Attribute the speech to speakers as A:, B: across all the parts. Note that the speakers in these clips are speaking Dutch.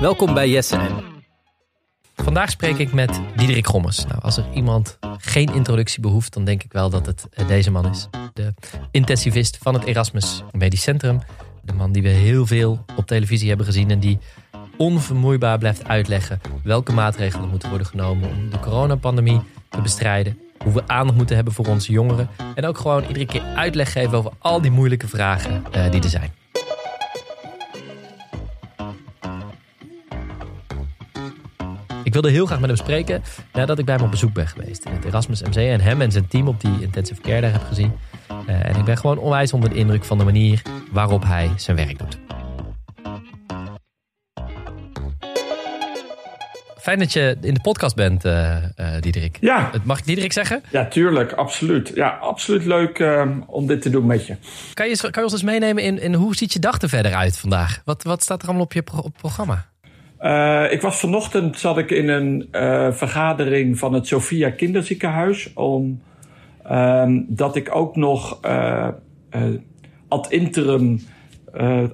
A: Welkom bij Jesse. Vandaag spreek ik met Diederik Gommers. Nou, als er iemand geen introductie behoeft, dan denk ik wel dat het eh, deze man is. De intensivist van het Erasmus Medisch Centrum. De man die we heel veel op televisie hebben gezien en die onvermoeibaar blijft uitleggen welke maatregelen moeten worden genomen om de coronapandemie te bestrijden. Hoe we aandacht moeten hebben voor onze jongeren. En ook gewoon iedere keer uitleg geven over al die moeilijke vragen uh, die er zijn. Wilde heel graag met hem spreken nadat ik bij hem op bezoek ben geweest in het Erasmus MC en hem en zijn team op die intensive care daar heb gezien. Uh, en ik ben gewoon onwijs onder de indruk van de manier waarop hij zijn werk doet. Fijn dat je in de podcast bent, uh, uh, Diederik.
B: Ja.
A: Mag ik Diederik zeggen?
B: Ja, tuurlijk. Absoluut. Ja, absoluut leuk uh, om dit te doen met je.
A: Kan je, kan je ons eens meenemen in, in hoe ziet je dag er verder uit vandaag? Wat, wat staat er allemaal op je pro op programma?
B: Uh, ik was vanochtend zat ik in een uh, vergadering van het Sophia Kinderziekenhuis. Om, uh, dat ik ook nog uh, ad interim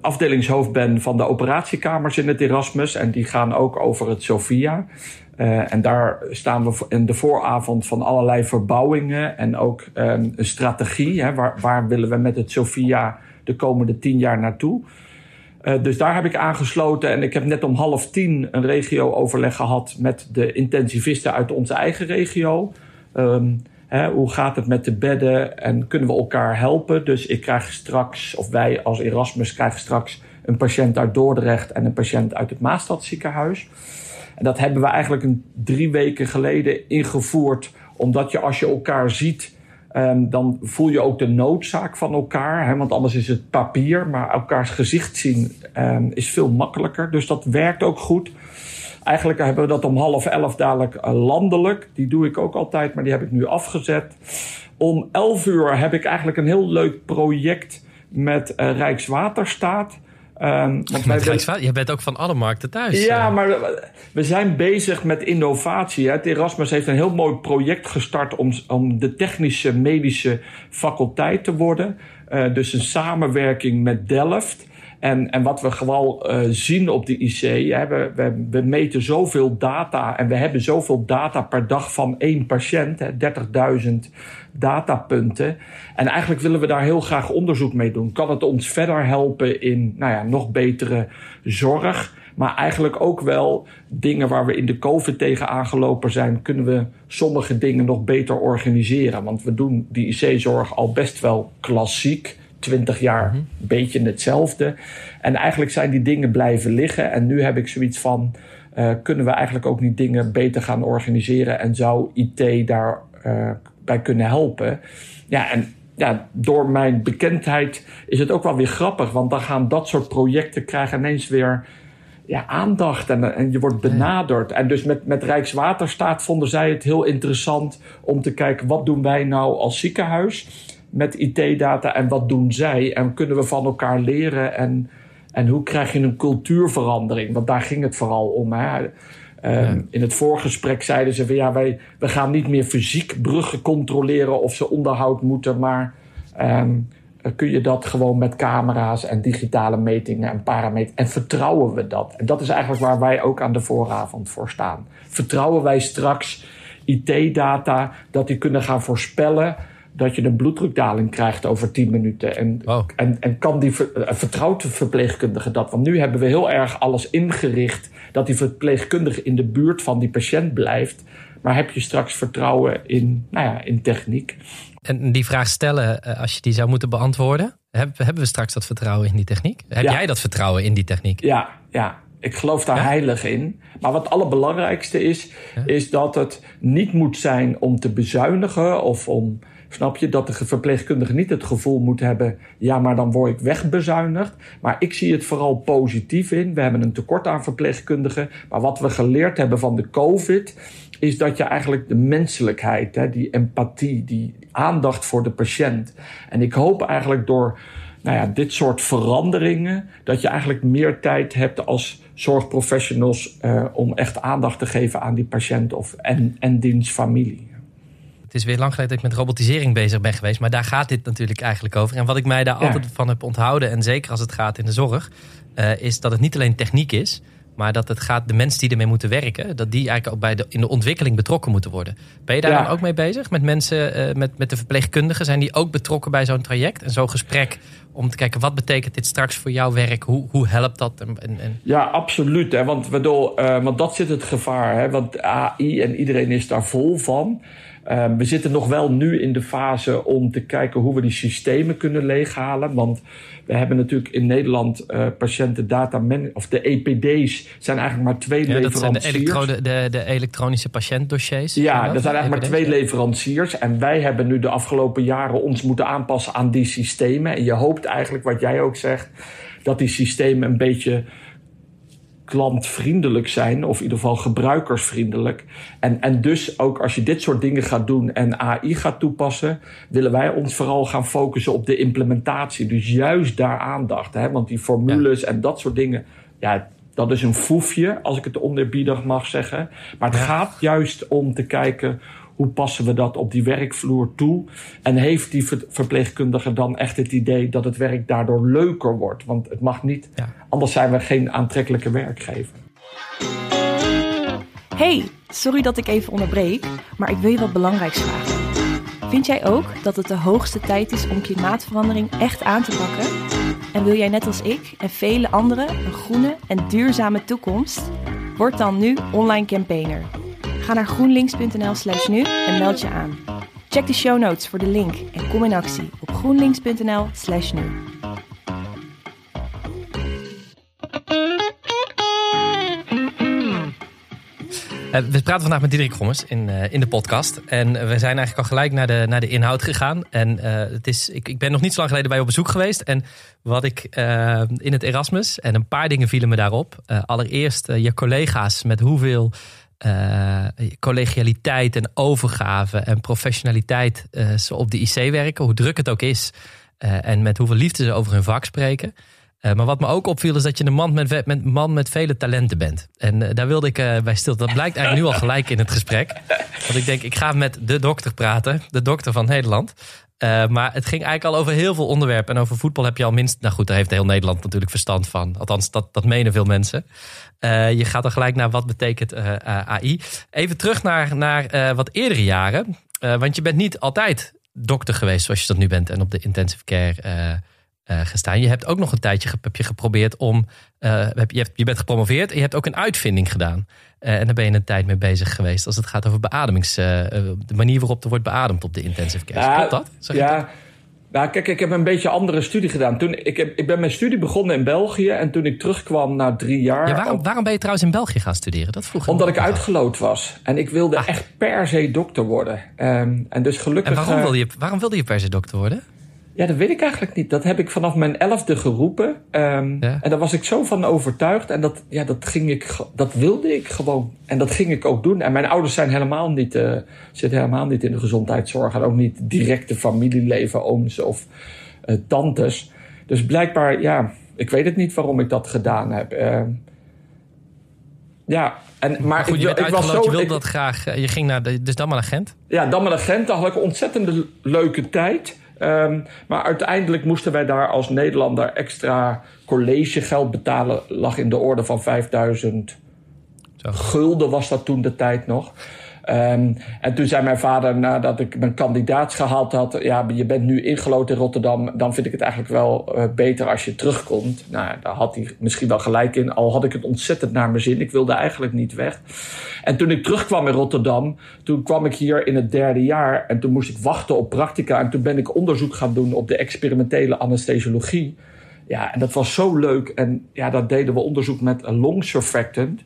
B: afdelingshoofd ben van de operatiekamers in het Erasmus. En die gaan ook over het Sophia. en daar staan we in de vooravond van allerlei verbouwingen. En ook een strategie. Hè, waar, waar willen we met het Sophia de komende tien jaar naartoe? Uh, dus daar heb ik aangesloten en ik heb net om half tien een regio-overleg gehad met de intensivisten uit onze eigen regio. Um, hè, hoe gaat het met de bedden en kunnen we elkaar helpen? Dus ik krijg straks, of wij als Erasmus krijgen straks een patiënt uit Dordrecht en een patiënt uit het Maastadziekenhuis. En dat hebben we eigenlijk een drie weken geleden ingevoerd, omdat je als je elkaar ziet Um, dan voel je ook de noodzaak van elkaar. Hè, want anders is het papier. Maar elkaars gezicht zien um, is veel makkelijker. Dus dat werkt ook goed. Eigenlijk hebben we dat om half elf dadelijk uh, landelijk. Die doe ik ook altijd, maar die heb ik nu afgezet. Om elf uur heb ik eigenlijk een heel leuk project met uh, Rijkswaterstaat.
A: Um, want wij ben... Je bent ook van alle markten thuis.
B: Ja, maar we zijn bezig met innovatie. Het Erasmus heeft een heel mooi project gestart om, om de technische medische faculteit te worden. Uh, dus een samenwerking met Delft. En, en wat we gewoon uh, zien op de IC, we, we, we, meten zoveel data en we hebben zoveel data per dag van één patiënt, 30.000 datapunten. En eigenlijk willen we daar heel graag onderzoek mee doen. Kan het ons verder helpen in nou ja, nog betere zorg? Maar eigenlijk ook wel dingen waar we in de COVID tegen aangelopen zijn, kunnen we sommige dingen nog beter organiseren. Want we doen die IC-zorg al best wel klassiek. 20 jaar een mm -hmm. beetje hetzelfde. En eigenlijk zijn die dingen blijven liggen. En nu heb ik zoiets van: uh, kunnen we eigenlijk ook niet dingen beter gaan organiseren? En zou IT daar uh, bij kunnen helpen? Ja, en ja, door mijn bekendheid is het ook wel weer grappig. Want dan gaan dat soort projecten krijgen ineens weer ja, aandacht en, en je wordt benaderd. En dus met, met Rijkswaterstaat vonden zij het heel interessant om te kijken: wat doen wij nou als ziekenhuis? Met IT-data en wat doen zij? En kunnen we van elkaar leren? En, en hoe krijg je een cultuurverandering? Want daar ging het vooral om. Hè? Um, ja. In het voorgesprek zeiden ze van ja, wij we gaan niet meer fysiek bruggen controleren of ze onderhoud moeten, maar um, kun je dat gewoon met camera's en digitale metingen en parameters. En vertrouwen we dat? En dat is eigenlijk waar wij ook aan de vooravond voor staan. Vertrouwen wij straks IT-data dat die kunnen gaan voorspellen dat je een bloeddrukdaling krijgt over 10 minuten. En,
A: oh.
B: en, en kan die ver, vertrouwt de verpleegkundige dat? Want nu hebben we heel erg alles ingericht dat die verpleegkundige in de buurt van die patiënt blijft. Maar heb je straks vertrouwen in, nou ja, in techniek?
A: En die vraag stellen, als je die zou moeten beantwoorden, hebben we straks dat vertrouwen in die techniek? Heb ja. jij dat vertrouwen in die techniek?
B: Ja, ja. Ik geloof daar ja? heilig in. Maar wat het allerbelangrijkste is, ja? is dat het niet moet zijn om te bezuinigen of om Snap je dat de verpleegkundige niet het gevoel moet hebben: ja, maar dan word ik wegbezuinigd. Maar ik zie het vooral positief in. We hebben een tekort aan verpleegkundigen. Maar wat we geleerd hebben van de COVID. Is dat je eigenlijk de menselijkheid, hè, die empathie, die aandacht voor de patiënt. En ik hoop eigenlijk door nou ja, dit soort veranderingen. dat je eigenlijk meer tijd hebt als zorgprofessionals. Uh, om echt aandacht te geven aan die patiënt of, en, en diens familie.
A: Het is weer lang geleden dat ik met robotisering bezig ben geweest. Maar daar gaat dit natuurlijk eigenlijk over. En wat ik mij daar ja. altijd van heb onthouden. En zeker als het gaat in de zorg. Uh, is dat het niet alleen techniek is. Maar dat het gaat, de mensen die ermee moeten werken, dat die eigenlijk ook bij de, in de ontwikkeling betrokken moeten worden. Ben je daar dan ook mee bezig? Met mensen, uh, met, met de verpleegkundigen? Zijn die ook betrokken bij zo'n traject? En zo'n gesprek om te kijken, wat betekent dit straks voor jouw werk? Hoe, hoe helpt dat? En, en...
B: Ja, absoluut. Hè? Want, waardoor, uh, want dat zit het gevaar. Hè? Want AI en iedereen is daar vol van. Ehm, we zitten nog wel nu in de fase om te kijken hoe we die systemen kunnen leeghalen. Want we hebben natuurlijk in Nederland uh, patiëntendata, of de EPD's zijn eigenlijk maar twee ja, leveranciers.
A: Dat zijn de, de, de, elektronische patiëntdossiers.
B: Ja, dat zijn eigenlijk maar twee leveranciers. En wij hebben nu de afgelopen jaren ons moeten aanpassen aan die systemen. En je hoopt eigenlijk, wat jij ook zegt, dat die systemen een beetje klantvriendelijk zijn, of in ieder geval gebruikersvriendelijk. En, en dus ook als je dit soort dingen gaat doen en AI gaat toepassen, willen wij ons vooral gaan focussen op de implementatie. Dus juist daar aandacht. Hè? Want die formules en dat soort dingen, ja, dat is een foefje, als ik het oneerbiedig mag zeggen. Maar het gaat juist om te kijken hoe passen we dat op die werkvloer toe? En heeft die verpleegkundige dan echt het idee dat het werk daardoor leuker wordt? Want het mag niet, anders zijn we geen aantrekkelijke werkgever.
C: Hey, sorry dat ik even onderbreek, maar ik wil je wat belangrijks vragen. Vind jij ook dat het de hoogste tijd is om klimaatverandering echt aan te pakken? En wil jij net als ik en vele anderen een groene en duurzame toekomst? Word dan nu online campaigner. Ga naar groenlinks.nl slash nu en meld je aan. Check de show notes voor de link en kom in actie op groenlinks.nl slash nu.
A: Eh, we praten vandaag met Diederik Gommers in, uh, in de podcast. En we zijn eigenlijk al gelijk naar de, naar de inhoud gegaan. En het is, ik, ik ben nog niet zo lang geleden bij je op bezoek geweest. En wat ik in het Erasmus, en een paar dingen vielen me daarop. allereerst je collega's met hoeveel uh, collegialiteit en overgave en professionaliteit uh, ze op de IC werken, hoe druk het ook is. Uh, en met hoeveel liefde ze over hun vak spreken. maar wat me ook opviel is dat je een man met, met, man met vele talenten bent. En daar wilde ik bij stil. Dat blijkt eigenlijk nu al gelijk in het gesprek. Want ik denk, ik ga met de dokter praten. De dokter van Nederland. Uh, maar het ging eigenlijk al over heel veel onderwerpen. En over voetbal heb je al minst. Nou goed, daar heeft heel Nederland natuurlijk verstand van. Althans, dat, dat menen veel mensen. Uh, je gaat er gelijk naar wat betekent uh, AI. Even terug naar, naar wat eerdere jaren. want je bent niet altijd dokter geweest zoals je dat nu bent. En op de intensive care gestaan. Je hebt ook nog een tijdje heb je geprobeerd om. Heb, je, hebt, je bent gepromoveerd en je hebt ook een uitvinding gedaan. Uh, en daar ben je een tijd mee bezig geweest als het gaat over beademings. De manier waarop er wordt beademd op de intensive care. Ja, Klopt dat?
B: Zeg ja. Nou, kijk, ik heb een beetje andere studie gedaan. Toen, ik, heb, ik ben mijn studie begonnen in België en toen ik terugkwam na drie jaar.
A: Ja, waarom, waarom ben je trouwens in België gaan studeren? Dat vroeg
B: Omdat ik uitgeloot was. En ik wilde ah. echt per se dokter worden. Um, en dus gelukkig.
A: En waarom wilde, je, waarom wilde je per se dokter worden?
B: Ja, dat weet ik eigenlijk niet. Dat heb ik vanaf mijn elfde geroepen. Um, ja. En daar was ik zo van overtuigd. En dat, ja, dat, ging ik, dat wilde ik gewoon. En dat ging ik ook doen. En mijn ouders zijn helemaal niet, uh, zitten helemaal niet in de gezondheidszorg. En ook niet directe familieleven, ooms of uh, tantes. Dus blijkbaar, ja, ik weet het niet waarom ik dat gedaan heb. Uh, ja, en, maar,
A: maar goed, je, ik, ik was zo, je wilde dat graag. Eh, je ging naar de, dus dan maar Gent?
B: Ja, dan maar Gent. Daar had ik een ontzettende leuke tijd. Um, maar uiteindelijk moesten wij daar als Nederlander extra collegegeld betalen. Lag in de orde van 5000 gulden was dat toen de tijd nog. Um, en toen zei mijn vader, nadat ik mijn kandidaat gehaald had... ja, je bent nu ingelood in Rotterdam... dan vind ik het eigenlijk wel uh, beter als je terugkomt. Nou, daar had hij misschien wel gelijk in. Al had ik het ontzettend naar mijn zin. Ik wilde eigenlijk niet weg. En toen ik terugkwam in Rotterdam... toen kwam ik hier in het derde jaar... en toen moest ik wachten op practica... en toen ben ik onderzoek gaan doen op de experimentele anesthesiologie... Ja, en dat was zo leuk. En ja, daar deden we onderzoek met een long surfactant.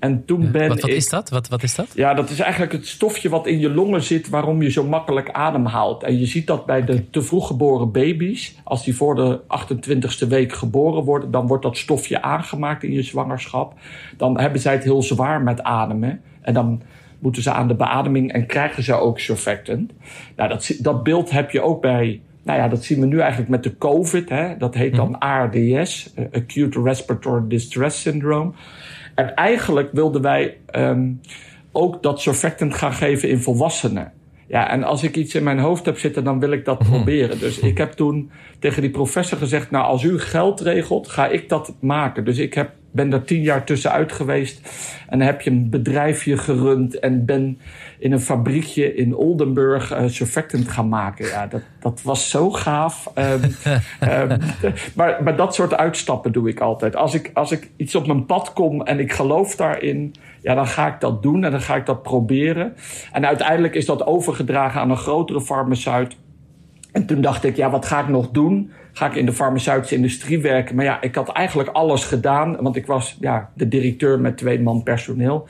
B: En toen ben
A: wat, wat is dat? Wat, wat is dat?
B: Ja, dat is eigenlijk het stofje wat in je longen zit waarom je zo makkelijk ademhaalt. En je ziet dat bij de te vroeg geboren baby's. Als die voor de 28ste week geboren worden, dan wordt dat stofje aangemaakt in je zwangerschap. Dan hebben zij het heel zwaar met ademen. En dan moeten ze aan de beademing en krijgen ze ook surfactant. Nou, dat, dat beeld heb je ook bij nou ja, dat zien we nu eigenlijk met de COVID. Hè? Dat heet dan mhm. ARDS, eh, Acute Respiratory Distress Syndrome. En eigenlijk wilden wij um, ook dat surfactant gaan geven in volwassenen. Ja, en als ik iets in mijn hoofd heb zitten, dan wil ik dat mhm. proberen. Dus ik heb toen tegen die professor gezegd: Nou, als u geld regelt, ga ik dat maken. Dus ik heb ben er tien jaar tussenuit geweest. En dan heb je een bedrijfje gerund en ben in een fabriekje in Oldenburg uh, surfactant gaan maken. Ja, dat, dat was zo gaaf. Um, um, maar, maar dat soort uitstappen doe ik altijd. Als ik, als ik iets op mijn pad kom en ik geloof daarin, ja, dan ga ik dat doen en dan ga ik dat proberen. En uiteindelijk is dat overgedragen aan een grotere farmaceut. En toen dacht ik, ja, wat ga ik nog doen? Ga ik in de farmaceutische industrie werken? Maar ja, ik had eigenlijk alles gedaan, want ik was ja, de directeur met twee man personeel.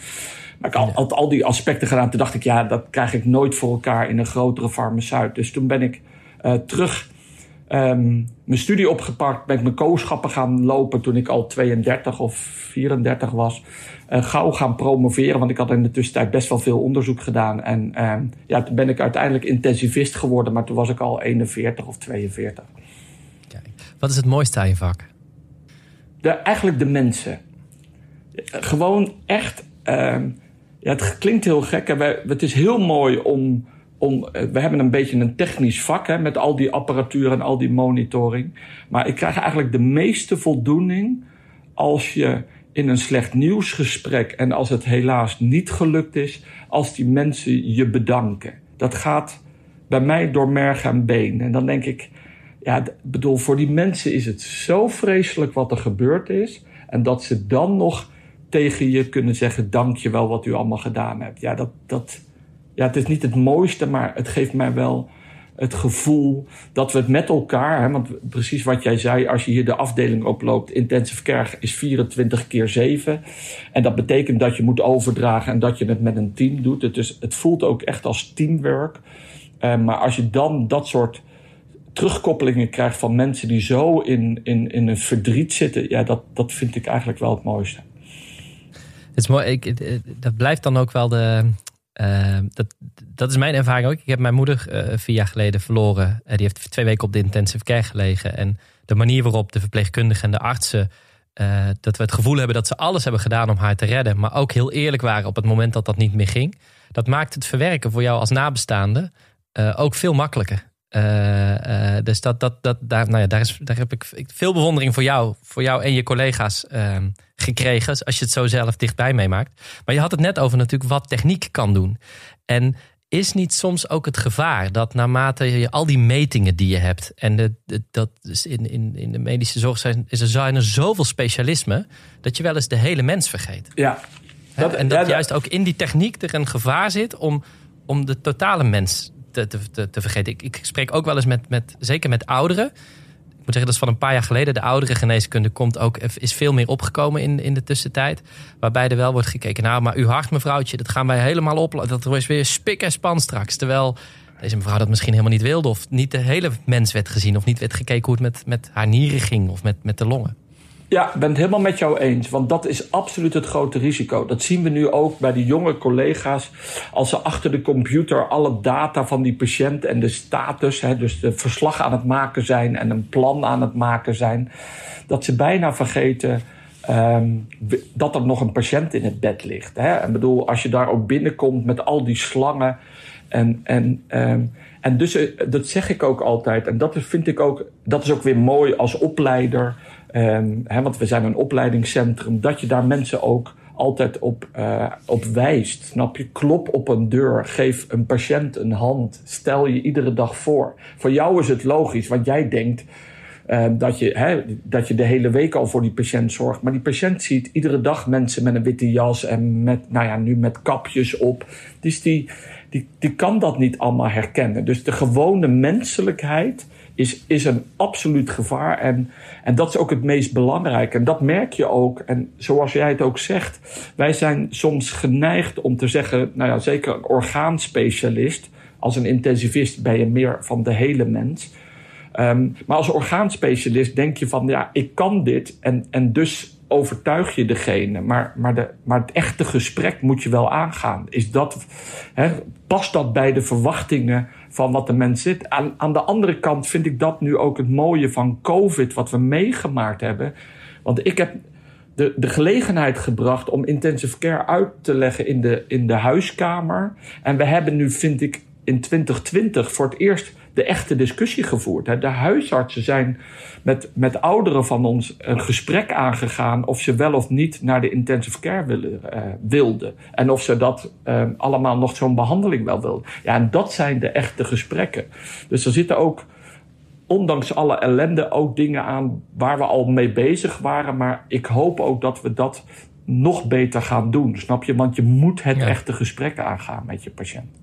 B: Maar ik had al, al die aspecten gedaan. Toen dacht ik, ja, dat krijg ik nooit voor elkaar in een grotere farmaceut. Dus toen ben ik uh, terug um, mijn studie opgepakt. Ben ik mijn kooschappen gaan lopen toen ik al 32 of 34 was. Uh, gauw gaan promoveren, want ik had in de tussentijd best wel veel onderzoek gedaan. En uh, ja, toen ben ik uiteindelijk intensivist geworden, maar toen was ik al 41 of 42.
A: Wat is het mooiste aan je vak?
B: De, eigenlijk de mensen. Gewoon echt. Uh, ja, het klinkt heel gek. Hè? het is heel mooi om, om. Eh, we hebben een beetje een technisch vak hè, met al die apparatuur en al die monitoring. Maar ik krijg eigenlijk de meeste voldoening als je in een slecht nieuwsgesprek en als het helaas niet gelukt is, als die mensen je bedanken. Dat gaat bij mij door merg en been. En dan denk ik, ja, bedoel, voor die mensen is het zo vreselijk wat er gebeurd is. En dat ze dan nog tegen je kunnen zeggen: Dank je wel wat u allemaal gedaan hebt. Ja, dat, dat, ja, het is niet het mooiste, maar het geeft mij wel het gevoel dat we het met elkaar, hè, want precies wat jij zei, als je hier de afdeling oploopt, intensive care is 24 keer 7. En dat betekent dat je moet overdragen en dat je het met een team doet. Het, is, het voelt ook echt als teamwork. Uh, maar als je dan dat soort terugkoppelingen krijgt van mensen die zo in, in, in een verdriet zitten, ja, dat, dat vind ik eigenlijk wel het mooiste.
A: Het is mooi, ik, dat blijft dan ook wel de, uh, dat, dat is mijn ervaring ook. Ik heb mijn moeder uh, vier jaar geleden verloren. Uh, die heeft twee weken op de intensive care gelegen. En de manier waarop de verpleegkundigen en de artsen. dat we het gevoel hebben dat ze alles hebben gedaan om haar te redden. Maar ook heel eerlijk waren op het moment dat dat niet meer ging. Dat maakt het verwerken voor jou als nabestaande ook veel makkelijker. Uh, uh, dus dat, dat, dat, daar, nou ja, daar, is, daar heb ik veel bewondering voor jou, voor jou en je collega's uh, gekregen. Als je het zo zelf dichtbij meemaakt. Maar je had het net over natuurlijk wat techniek kan doen. En is niet soms ook het gevaar dat naarmate je al die metingen die je hebt. En de, de, dat is in, in, in de medische zorg zijn, is er, zijn er zoveel specialismen. dat je wel eens de hele mens vergeet.
B: Ja.
A: Dat, en dat juist ook in die techniek er een gevaar zit om, om de totale mens te, te, te vergeten. Ik, ik, spreek ook wel eens met, met, zeker met ouderen. Ik moet zeggen, dat is van een paar jaar geleden. De oudere geneeskunde komt ook, is veel meer opgekomen in, in de tussentijd. Waarbij er wel wordt gekeken, nou, maar uw hart, mevrouwtje, dat gaan wij helemaal op. Dat is weer spik en span straks. Terwijl deze mevrouw dat misschien helemaal niet wilde. Of niet de hele mens werd gezien. Of niet werd gekeken hoe het met, met haar nieren ging. Of met, met de longen.
B: Ja, ik ben het helemaal met jou eens. Want dat is absoluut het grote risico. Dat zien we nu ook bij de jonge collega's. Als ze achter de computer alle data van die patiënt en de status, hè, dus de verslag aan het maken zijn en een plan aan het maken zijn. Dat ze bijna vergeten um, dat er nog een patiënt in het bed ligt. Hè. Ik bedoel, als je daar ook binnenkomt met al die slangen. En, en, um, en dus eh, dat zeg ik ook altijd. En dat vind ik ook, dat is ook weer mooi als opleider. Hè, want we zijn een opleidingscentrum, dat je daar mensen ook altijd op, uh, op wijst. Snap je? Klop op een deur, geef een patiënt een hand, stel je iedere dag voor. Voor jou is het logisch, want jij denkt uh, dat, je, dat je de hele week al voor die patiënt zorgt. Maar die patiënt ziet iedere dag mensen met een witte jas en met, nou ja, nu met kapjes op. Dus die, die, die kan dat niet allemaal herkennen. Dus de gewone menselijkheid is, is een absoluut gevaar. En, en dat is ook het meest belangrijke. En dat merk je ook. En zoals jij het ook zegt, wij zijn soms geneigd om te zeggen, nou ja, zeker een orgaanspecialist. Als een intensivist ben je meer van de hele mens. Um, maar als orgaanspecialist denk je van, ja, ik kan dit. En, en dus overtuig je degene. Maar, maar, de, maar het echte gesprek moet je wel aangaan. Is dat, hè, past dat bij de verwachtingen van wat de mens zit? Aan, aan de andere kant vind ik dat nu ook het mooie van COVID, wat we meegemaakt hebben. Want ik heb de, de gelegenheid gebracht om intensive care uit te leggen in de, in de huiskamer. En we hebben nu, vind ik, in 2020 voor het eerst de echte discussie gevoerd. De huisartsen zijn met, met ouderen van ons een gesprek aangegaan of ze wel of niet naar de intensive care willen, uh, wilden. En of ze dat uh, allemaal nog zo'n behandeling wel wilden. Ja, en dat zijn de echte gesprekken. Dus er zitten ook, ondanks alle ellende, ook dingen aan waar we al mee bezig waren. Maar ik hoop ook dat we dat nog beter gaan doen. Snap je? Want je moet het echte gesprek aangaan met je patiënt.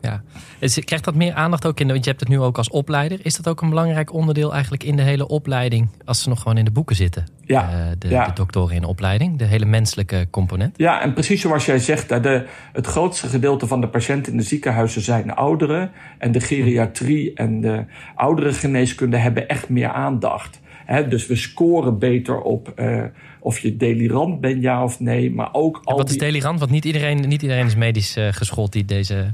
A: Ja. Krijgt dat meer aandacht ook in, want je hebt het nu ook als opleider. Is dat ook een belangrijk onderdeel eigenlijk in de hele opleiding, als ze nog gewoon in de boeken zitten?
B: Ja.
A: Uh, de, ja. de doktoren in de opleiding, de hele menselijke component.
B: Ja, en precies zoals jij zegt, de, het grootste gedeelte van de patiënten in de ziekenhuizen zijn ouderen. En de geriatrie en de oudere geneeskunde hebben echt meer aandacht. He, dus we scoren beter op uh, of je delirant bent, ja of nee. Maar ook
A: al wat is delirant? Want niet iedereen, niet iedereen is medisch uh, geschoold die deze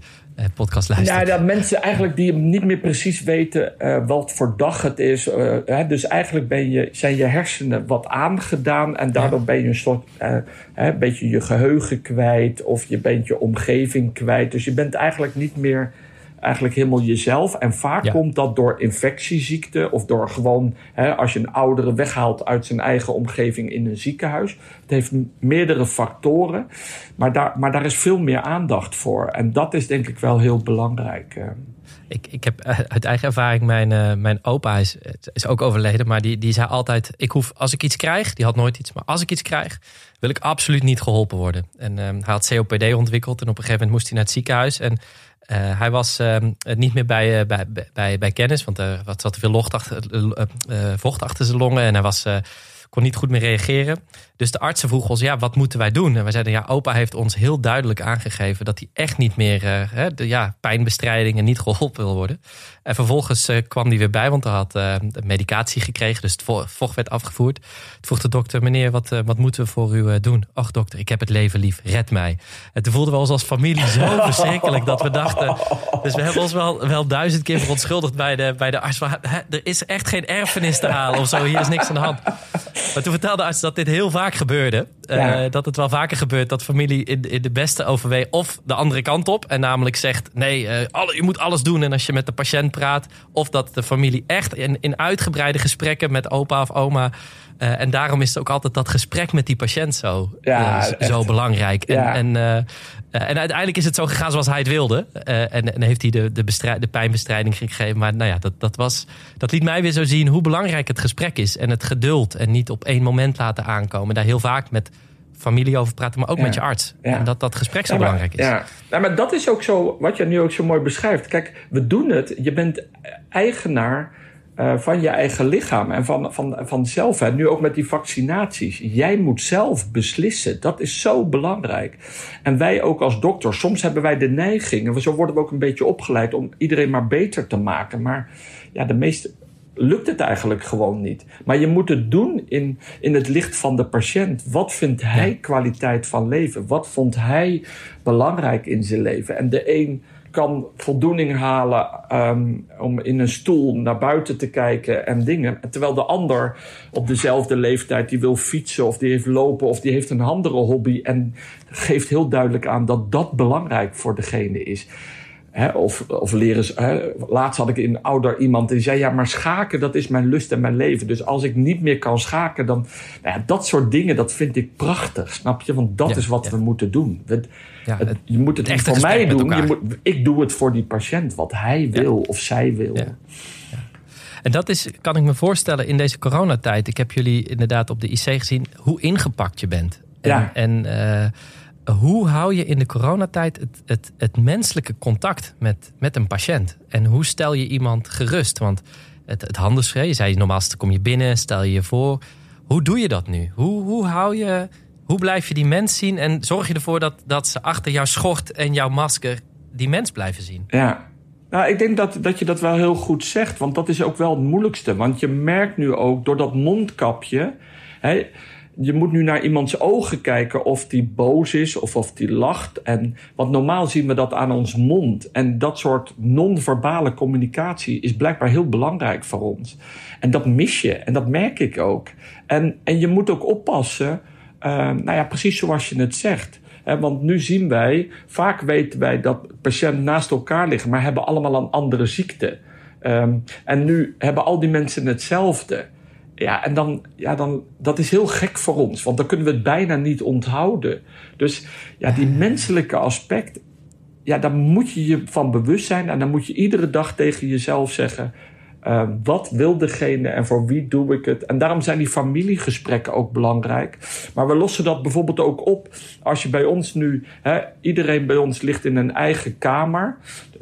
A: podcast luistert.
B: Ja, dat mensen eigenlijk die niet meer precies weten wat voor dag het is. Hè, dus eigenlijk ben je, zijn je hersenen wat aangedaan. En daardoor ja. ben je een soort een beetje je geheugen kwijt. Of je bent je omgeving kwijt. Dus je bent eigenlijk niet meer eigenlijk helemaal jezelf. En vaak ja. komt dat door infectieziekte of door gewoon hè, als je een oudere weghaalt uit zijn eigen omgeving in een ziekenhuis. Het heeft meerdere factoren, maar daar, maar daar is veel meer aandacht voor. En dat is denk ik wel heel belangrijk.
A: Ik, ik heb uit eigen ervaring, mijn, uh, mijn opa is, is ook overleden, maar die, die zei altijd: ik hoef, als ik iets krijg, die had nooit iets, maar als ik iets krijg, wil ik absoluut niet geholpen worden. En uh, hij had COPD ontwikkeld en op een gegeven moment moest hij naar het ziekenhuis. En uh, hij was uh, niet meer bij, uh, bij, bij, bij kennis, want er zat te veel achter, vocht achter zijn longen en hij was, kon niet goed meer reageren. Dus de artsen vroegen ons, ja, wat moeten wij doen? En wij zeiden, ja, opa heeft ons heel duidelijk aangegeven dat hij echt niet meer uh, de ja, pijnbestrijding en niet geholpen wil worden. En vervolgens uh, kwam hij weer bij, want hij had uh, medicatie gekregen, dus het vocht werd afgevoerd. Toen vroeg de dokter, meneer, wat, wat moeten we voor u doen? Ach dokter, ik heb het leven lief, red mij. En toen voelden we ons als familie zo verschrikkelijk dat we dachten, dus we hebben ons wel, wel duizend keer verontschuldigd bij de, bij de arts. Van, er is echt geen erfenis te halen of zo, hier is niks aan de hand. Maar toen vertelde de arts dat dit heel vaak gebeurde. Ja. Uh, dat het wel vaker gebeurt dat familie in, in de beste overweegt of de andere kant op. En namelijk zegt, nee, uh, alle, je moet alles doen. En als je met de patiënt praat. Of dat de familie echt in, in uitgebreide gesprekken met opa of oma... Uh, en daarom is het ook altijd dat gesprek met die patiënt zo,
B: ja,
A: zo belangrijk. En,
B: ja.
A: en, en uiteindelijk is het zo gegaan zoals hij het wilde. en, en heeft hij de, de, de pijnbestrijding gegeven. Maar nou ja, dat, dat, was, dat liet mij weer zo zien hoe belangrijk het gesprek is. En het geduld. En niet op één moment laten aankomen. Daar heel vaak met familie over praten, maar ook
B: Ja.
A: met je arts. En dat dat gesprek zo
B: maar-
A: belangrijk is.
B: Ja, maar dat is ook zo, wat je nu ook zo mooi beschrijft. Kijk, we doen het. Je bent eigenaar eh, van je eigen lichaam en van, van, van zelf. Hè. Nu ook met die vaccinaties. Jij moet zelf beslissen. Dat is zo belangrijk. En wij ook als dokter, soms hebben wij de neiging, en zo worden we ook een beetje opgeleid om iedereen maar beter te maken. Maar ja, de meeste lukt het eigenlijk gewoon niet. Maar je moet het doen in, in het licht van de patiënt. Wat vindt hij kwaliteit van leven? Wat vond hij belangrijk in zijn leven? En de een kan voldoening halen ehm, om in een stoel naar buiten te kijken en dingen. Terwijl de ander op dezelfde leeftijd die wil fietsen of die heeft lopen of die heeft een andere hobby en geeft heel duidelijk aan dat dat belangrijk voor degene is. Of, of leren laatst had ik een ouder iemand die zei: Ja, maar schaken, dat is mijn lust en mijn leven. Dus als ik niet meer kan schaken, dan. Nou ja, dat soort dingen, dat vind ik prachtig, snap je? Want dat
A: Ja,
B: is wat
A: ja.
B: we moeten doen. We-
A: Ja,
B: het-
A: het-
B: je moet het
A: het
B: voor mij doen. Je moet, ik doe het voor die patiënt, wat hij wil of zij wil.
A: Ja. En dat is, kan ik me voorstellen, in deze coronatijd. Ik heb jullie inderdaad op de IC gezien hoe ingepakt je bent. En,
B: Ja.
A: en eh, hoe hou je in de coronatijd het, het, menselijke contact met, met een patiënt? En hoe stel je iemand gerust? Want het, het handelsvrij, je zei normaal kom je binnen, stel je je voor. Hoe doe je dat nu? Hoe, hoe hou je, hoe blijf je die mens zien? En zorg je ervoor dat, dat ze achter jouw schort en jouw masker die mens blijven zien?
B: Ja. Nou, ik denk dat, dat je dat wel heel goed zegt, want dat is ook wel het moeilijkste. Want je merkt nu ook door dat mondkapje. Je moet nu naar iemands ogen kijken of die boos is of of die lacht. En, want normaal zien we dat aan ons mond. En dat soort non-verbale communicatie is blijkbaar heel belangrijk voor ons. En dat mis je en dat merk ik ook. En, en je moet ook oppassen, eh, nou ja, precies zoals je het zegt. want nu zien wij, vaak weten wij dat patiënten naast elkaar liggen, maar hebben allemaal een andere ziekte. Ehm, en nu hebben al die mensen hetzelfde. Ja, en dan, ja, dan, dat is heel gek voor ons, want dan kunnen we het bijna niet onthouden. Dus ja, die menselijke aspect, ja, daar moet je je van bewust zijn en dan moet je iedere dag tegen jezelf zeggen: uh, wat wil degene en voor wie doe ik het? En daarom zijn die familiegesprekken ook belangrijk. Maar we lossen dat bijvoorbeeld ook op als je bij ons nu, hè, iedereen bij ons ligt in een eigen kamer.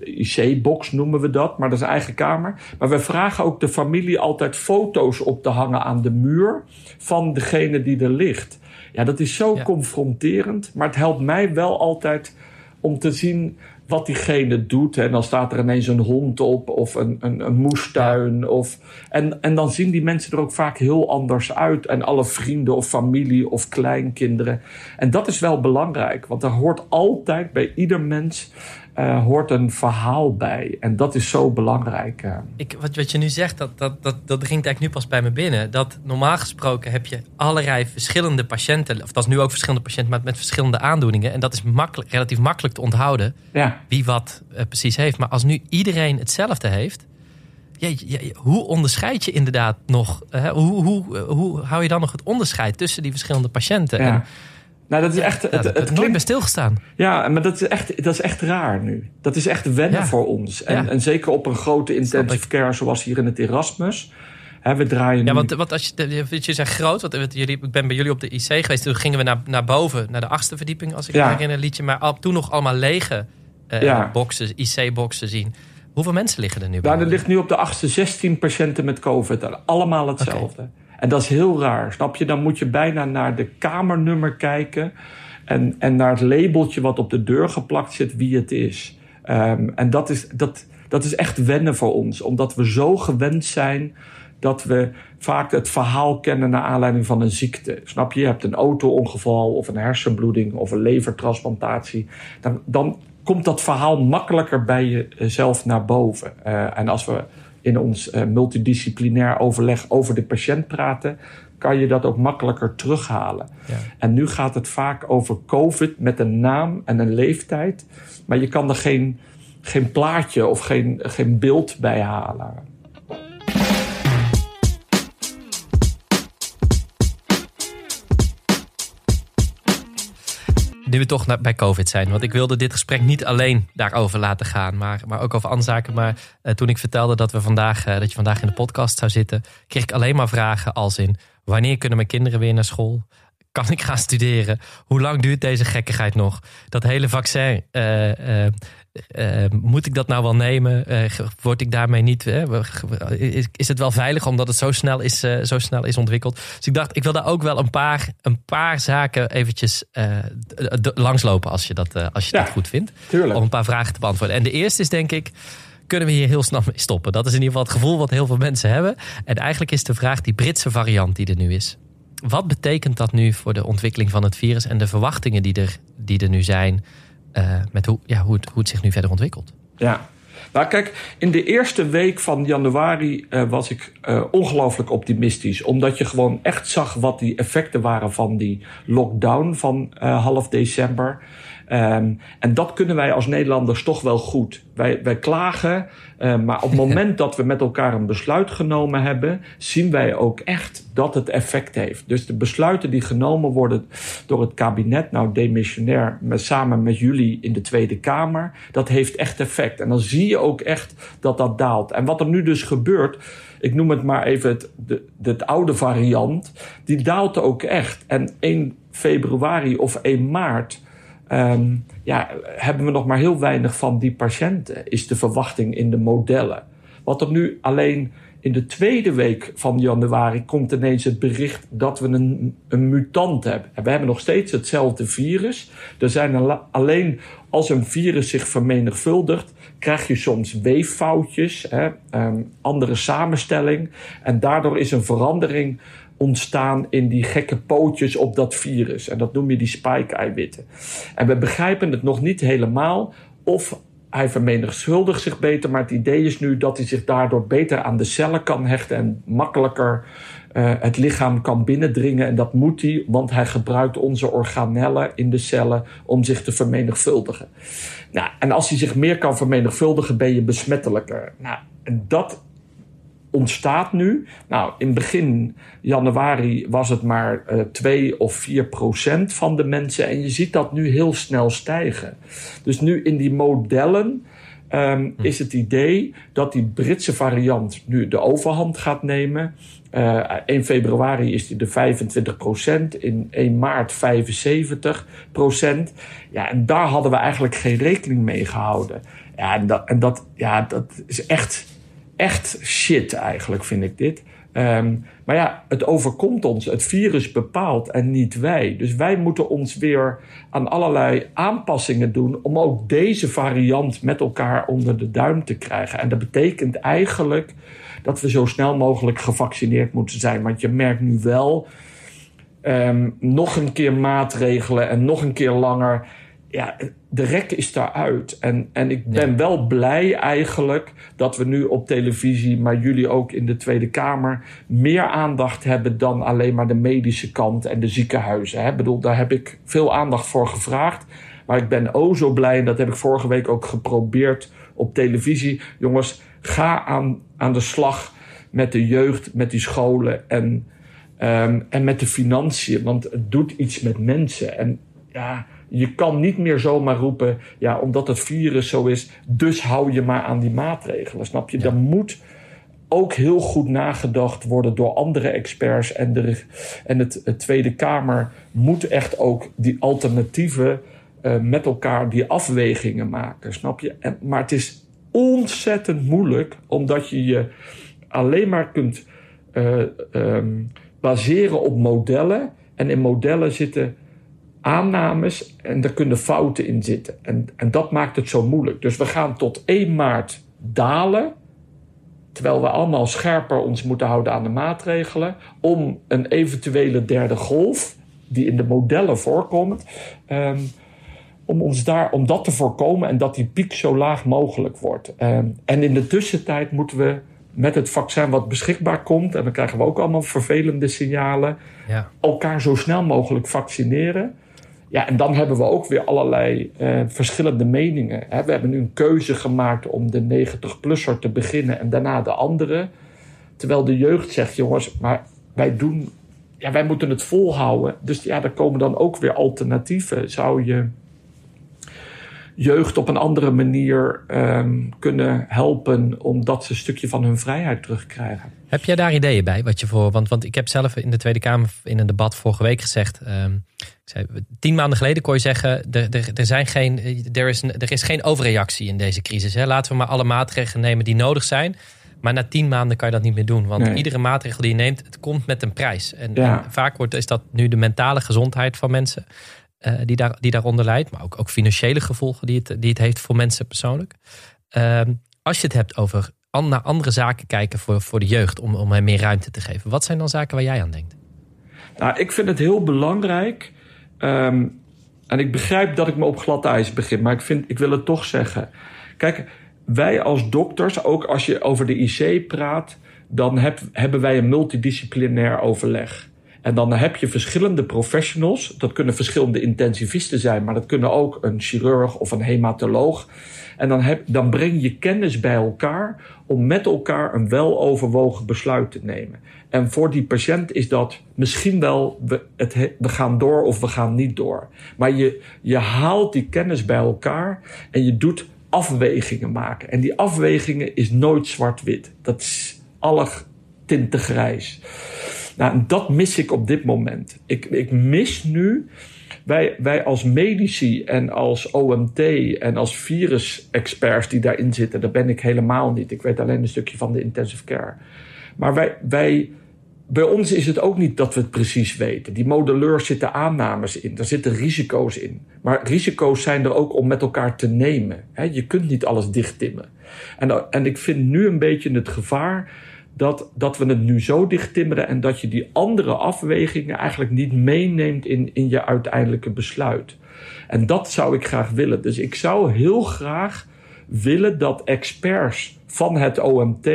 B: IC-box noemen we dat, maar dat is een eigen kamer. Maar we vragen ook de familie altijd foto's op te hangen aan de muur van degene die er ligt. Ja, dat is zo confronterend, maar het helpt mij wel altijd om te zien wat diegene doet. En dan staat er ineens een hond op of een, een, een moestuin. Of, en, en dan zien die mensen er ook vaak heel anders uit. En alle vrienden of familie of kleinkinderen. En dat is wel belangrijk, want er hoort altijd bij ieder mens uh, hoort een verhaal bij. En dat is zo belangrijk. Uh.
A: Ik, wat, wat je nu zegt, dat, dat, dat, dat dringt eigenlijk nu pas bij me binnen. Dat normaal gesproken heb je allerlei verschillende patiënten. Of dat is nu ook verschillende patiënten, maar met verschillende aandoeningen. En dat is makkelijk, relatief makkelijk te onthouden.
B: Ja.
A: Wie wat uh, precies heeft. Maar als nu iedereen hetzelfde heeft. Ja, ja, hoe onderscheid je inderdaad nog? hoe, hoe, hoe hou je dan nog het onderscheid tussen die verschillende patiënten?
B: Ja. En, nou, dat is echt. het,
A: het, het klinkt bij stilgestaan.
B: Ja, maar dat is, echt, dat is echt raar nu. Dat is echt wennen voor ons. En, en zeker op een grote intensive care zoals hier in het Erasmus. We draaien
A: ja, want, want als je, je zegt groot, want jullie, ik ben bij jullie op de IC geweest. Toen gingen we naar, naar boven, naar de achtste verdieping, als ik me herinner, liet je maar al, toen nog allemaal lege uh, boxen, IC-boxen zien. Hoeveel mensen liggen er nu bij?
B: Nou, er ligt nu op de achtste 16 patiënten met COVID. Allemaal hetzelfde. Okay. En dat is heel raar, snap je? Dan moet je bijna naar de kamernummer kijken en, en naar het labeltje wat op de deur geplakt zit wie het is. Um, en dat is, dat, dat is echt wennen voor ons, omdat we zo gewend zijn dat we vaak het verhaal kennen naar aanleiding van een ziekte. Snap je? Je hebt een auto-ongeval of een hersenbloeding of een levertransplantatie. Dan, dan komt dat verhaal makkelijker bij jezelf naar boven. Uh, en als we in ons uh, multidisciplinair overleg over de patiënt praten, kan je dat ook makkelijker terughalen. Ja. En nu gaat het vaak over COVID met een naam en een leeftijd, maar je kan er geen, geen plaatje of geen, geen beeld bij halen.
A: Nu we toch bij COVID zijn. Want ik wilde dit gesprek niet alleen daarover laten gaan, maar, maar ook over andere zaken. Maar uh, toen ik vertelde dat, we vandaag, uh, dat je vandaag in de podcast zou zitten, kreeg ik alleen maar vragen als in: wanneer kunnen mijn kinderen weer naar school? Kan ik gaan studeren? Hoe lang duurt deze gekkigheid nog? Dat hele vaccin. Uh, uh, moet ik dat nou wel nemen? Uh, word ik daarmee niet. is, is, het wel veilig omdat het zo snel is, uh, zo snel is ontwikkeld? Dus ik dacht, ik wil daar ook wel een paar, een paar zaken eventjes langslopen als je dat, als je
B: ja,
A: dat goed vindt.
B: Tuurlijk.
A: Om een paar vragen te beantwoorden. En de eerste is denk ik. Kunnen we hier heel snel mee stoppen? Dat is in ieder geval het gevoel wat heel veel mensen hebben. En eigenlijk is de vraag die Britse variant die er nu is. Wat betekent dat nu voor de ontwikkeling van het virus en de verwachtingen die er, die er nu zijn? Uh, met hoe, ja, hoe, het, hoe het zich nu verder ontwikkelt.
B: Ja, nou kijk, in de eerste week van januari uh, was ik uh, ongelooflijk optimistisch. Omdat je gewoon echt zag wat die effecten waren van die lockdown van half december. Um, en dat kunnen wij als Nederlanders toch wel goed. Wij, wij klagen, uh, maar op het moment dat we met elkaar een besluit genomen hebben, zien wij ook echt dat het effect heeft. Dus de besluiten die genomen worden door het kabinet, nou demissionair, met, samen met jullie in de Tweede Kamer, dat heeft echt effect. En dan zie je ook echt dat dat daalt. En wat er nu dus gebeurt, ik noem het maar even het, de, de, oude variant, die daalt ook echt. En 1 februari of 1 maart Um, ja, hebben we nog maar heel weinig van die patiënten, is de verwachting in de modellen. Wat er nu alleen in de tweede week van januari komt ineens het bericht dat we een, een mutant hebben. En we hebben nog steeds hetzelfde virus. Er zijn alleen als een virus zich vermenigvuldigt, krijg je soms weeffoutjes, hè, um, andere samenstelling. En daardoor is een verandering ontstaan in die gekke pootjes op dat virus. En dat noem je die spike-eiwitten. En we begrijpen het nog niet helemaal of hij vermenigvuldigt zich beter, maar het idee is nu dat hij zich daardoor beter aan de cellen kan hechten en makkelijker uh, het lichaam kan binnendringen. En dat moet hij, want hij gebruikt onze organellen in de cellen om zich te vermenigvuldigen. Nou, en als hij zich meer kan vermenigvuldigen, ben je besmettelijker. Nou, en dat ontstaat nu. Nou, in begin januari was het maar uh, 2 of 4 procent van de mensen. En je ziet dat nu heel snel stijgen. Dus nu in die modellen um, hm. is het idee dat die Britse variant nu de overhand gaat nemen. Uh, 1 februari is die de 25 procent, in 1 maart 75 procent. Ja, en daar hadden we eigenlijk geen rekening mee gehouden. Ja, en dat, en dat, ja, dat is echt, echt shit eigenlijk, vind ik dit. Um, maar ja, het overkomt ons. Het virus bepaalt en niet wij. Dus wij moeten ons weer aan allerlei aanpassingen doen om ook deze variant met elkaar onder de duim te krijgen. En dat betekent eigenlijk dat we zo snel mogelijk gevaccineerd moeten zijn. Want je merkt nu wel um, nog een keer maatregelen en nog een keer langer ja, de rek is daaruit. En, en ik ben wel blij eigenlijk dat we nu op televisie, maar jullie ook in de Tweede Kamer, meer aandacht hebben dan alleen maar de medische kant en de ziekenhuizen. Ik bedoel, daar heb ik veel aandacht voor gevraagd. Maar ik ben o zo blij, en dat heb ik vorige week ook geprobeerd op televisie. Jongens, ga aan, aan de slag met de jeugd, met die scholen en, um, en met de financiën. Want het doet iets met mensen. En ja je kan niet meer zomaar roepen, ja, omdat het virus zo is, dus hou je maar aan die maatregelen. Snap je? Dan moet ook heel goed nagedacht worden door andere experts. En, de, en het, het Tweede Kamer moet echt ook die alternatieven uh, met elkaar, die afwegingen maken. Snap je? En, maar het is ontzettend moeilijk, omdat je je alleen maar kunt uh, um, baseren op modellen. En in modellen zitten aannames en daar kunnen fouten in zitten. En, en dat maakt het zo moeilijk. Dus we gaan tot 1 maart dalen. Terwijl we allemaal scherper ons moeten houden aan de maatregelen. Om een eventuele derde golf, die in de modellen voorkomt. Um, om, ons daar, om dat te voorkomen en dat die piek zo laag mogelijk wordt. Um, en in de tussentijd moeten we met het vaccin wat beschikbaar komt, en dan krijgen we ook allemaal vervelende signalen, ja. elkaar zo snel mogelijk vaccineren. Ja, en dan hebben we ook weer allerlei uh, verschillende meningen. Hè. We hebben nu een keuze gemaakt om de 90-plusser te beginnen en daarna de andere. Terwijl de jeugd zegt, jongens, maar wij doen, ja, wij moeten het volhouden. Dus ja, er komen dan ook weer alternatieven. Zou je jeugd op een andere manier um, kunnen helpen omdat ze een stukje van hun vrijheid terugkrijgen?
A: Heb jij daar ideeën bij? Wat je voor, want, want ik heb zelf in de Tweede Kamer in een debat vorige week gezegd. Zei, tien maanden geleden kon je zeggen: er, er, er, zijn geen, er, is, er is geen overreactie in deze crisis. Hè. Laten we maar alle maatregelen nemen die nodig zijn. Maar na tien maanden kan je dat niet meer doen. Want nee. iedere maatregel die je neemt, het komt met een prijs. En, ja. en vaak wordt, is dat nu de mentale gezondheid van mensen uh, die, daar, die daaronder leidt. Maar ook, ook financiële gevolgen die het, die het heeft voor mensen persoonlijk. Uh, als je het hebt over naar andere zaken kijken voor, voor de jeugd om, om hen meer ruimte te geven. Wat zijn dan zaken waar jij aan denkt?
B: Nou, ik vind het heel belangrijk. Um, en ik begrijp dat ik me op glad ijs begin, maar ik, vind, ik wil het toch zeggen. Kijk, wij als dokters, ook als je over de IC praat, dan heb, hebben wij een multidisciplinair overleg. En dan heb je verschillende professionals. Dat kunnen verschillende intensivisten zijn, maar dat kunnen ook een chirurg of een hematoloog. En dan, heb, dan breng je kennis bij elkaar om met elkaar een weloverwogen besluit te nemen. En voor die patiënt is dat misschien wel we, het, we gaan door of we gaan niet door. Maar je, je haalt die kennis bij elkaar en je doet afwegingen maken. En die afwegingen is nooit zwart-wit. Dat is alle tinten grijs. Nou, dat mis ik op dit moment. Ik, ik mis nu wij, wij als medici en als OMT en als virusexperts die daarin zitten, daar ben ik helemaal niet. Ik weet alleen een stukje van de intensive care. Maar wij, wij, bij ons is het ook niet dat we het precies weten. Die modelleurs zitten aannames in, er zitten risico's in. Maar risico's zijn er ook om met elkaar te nemen. je kunt niet alles dichttimmen. En, en ik vind nu een beetje het gevaar dat, dat we het nu zo dicht timmeren en dat je die andere afwegingen eigenlijk niet meeneemt in, in je uiteindelijke besluit. En dat zou ik graag willen. Dus ik zou heel graag willen dat experts van het OMT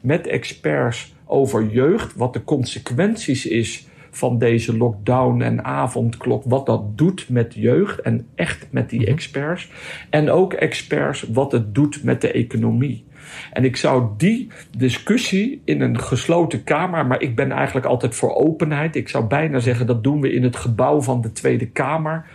B: met experts over jeugd, wat de consequenties is van deze lockdown en avondklok, wat dat doet met jeugd en echt met die experts. En ook experts wat het doet met de economie. En ik zou die discussie in een gesloten kamer, maar ik ben eigenlijk altijd voor openheid. Ik zou bijna zeggen dat doen we in het gebouw van de Tweede Kamer.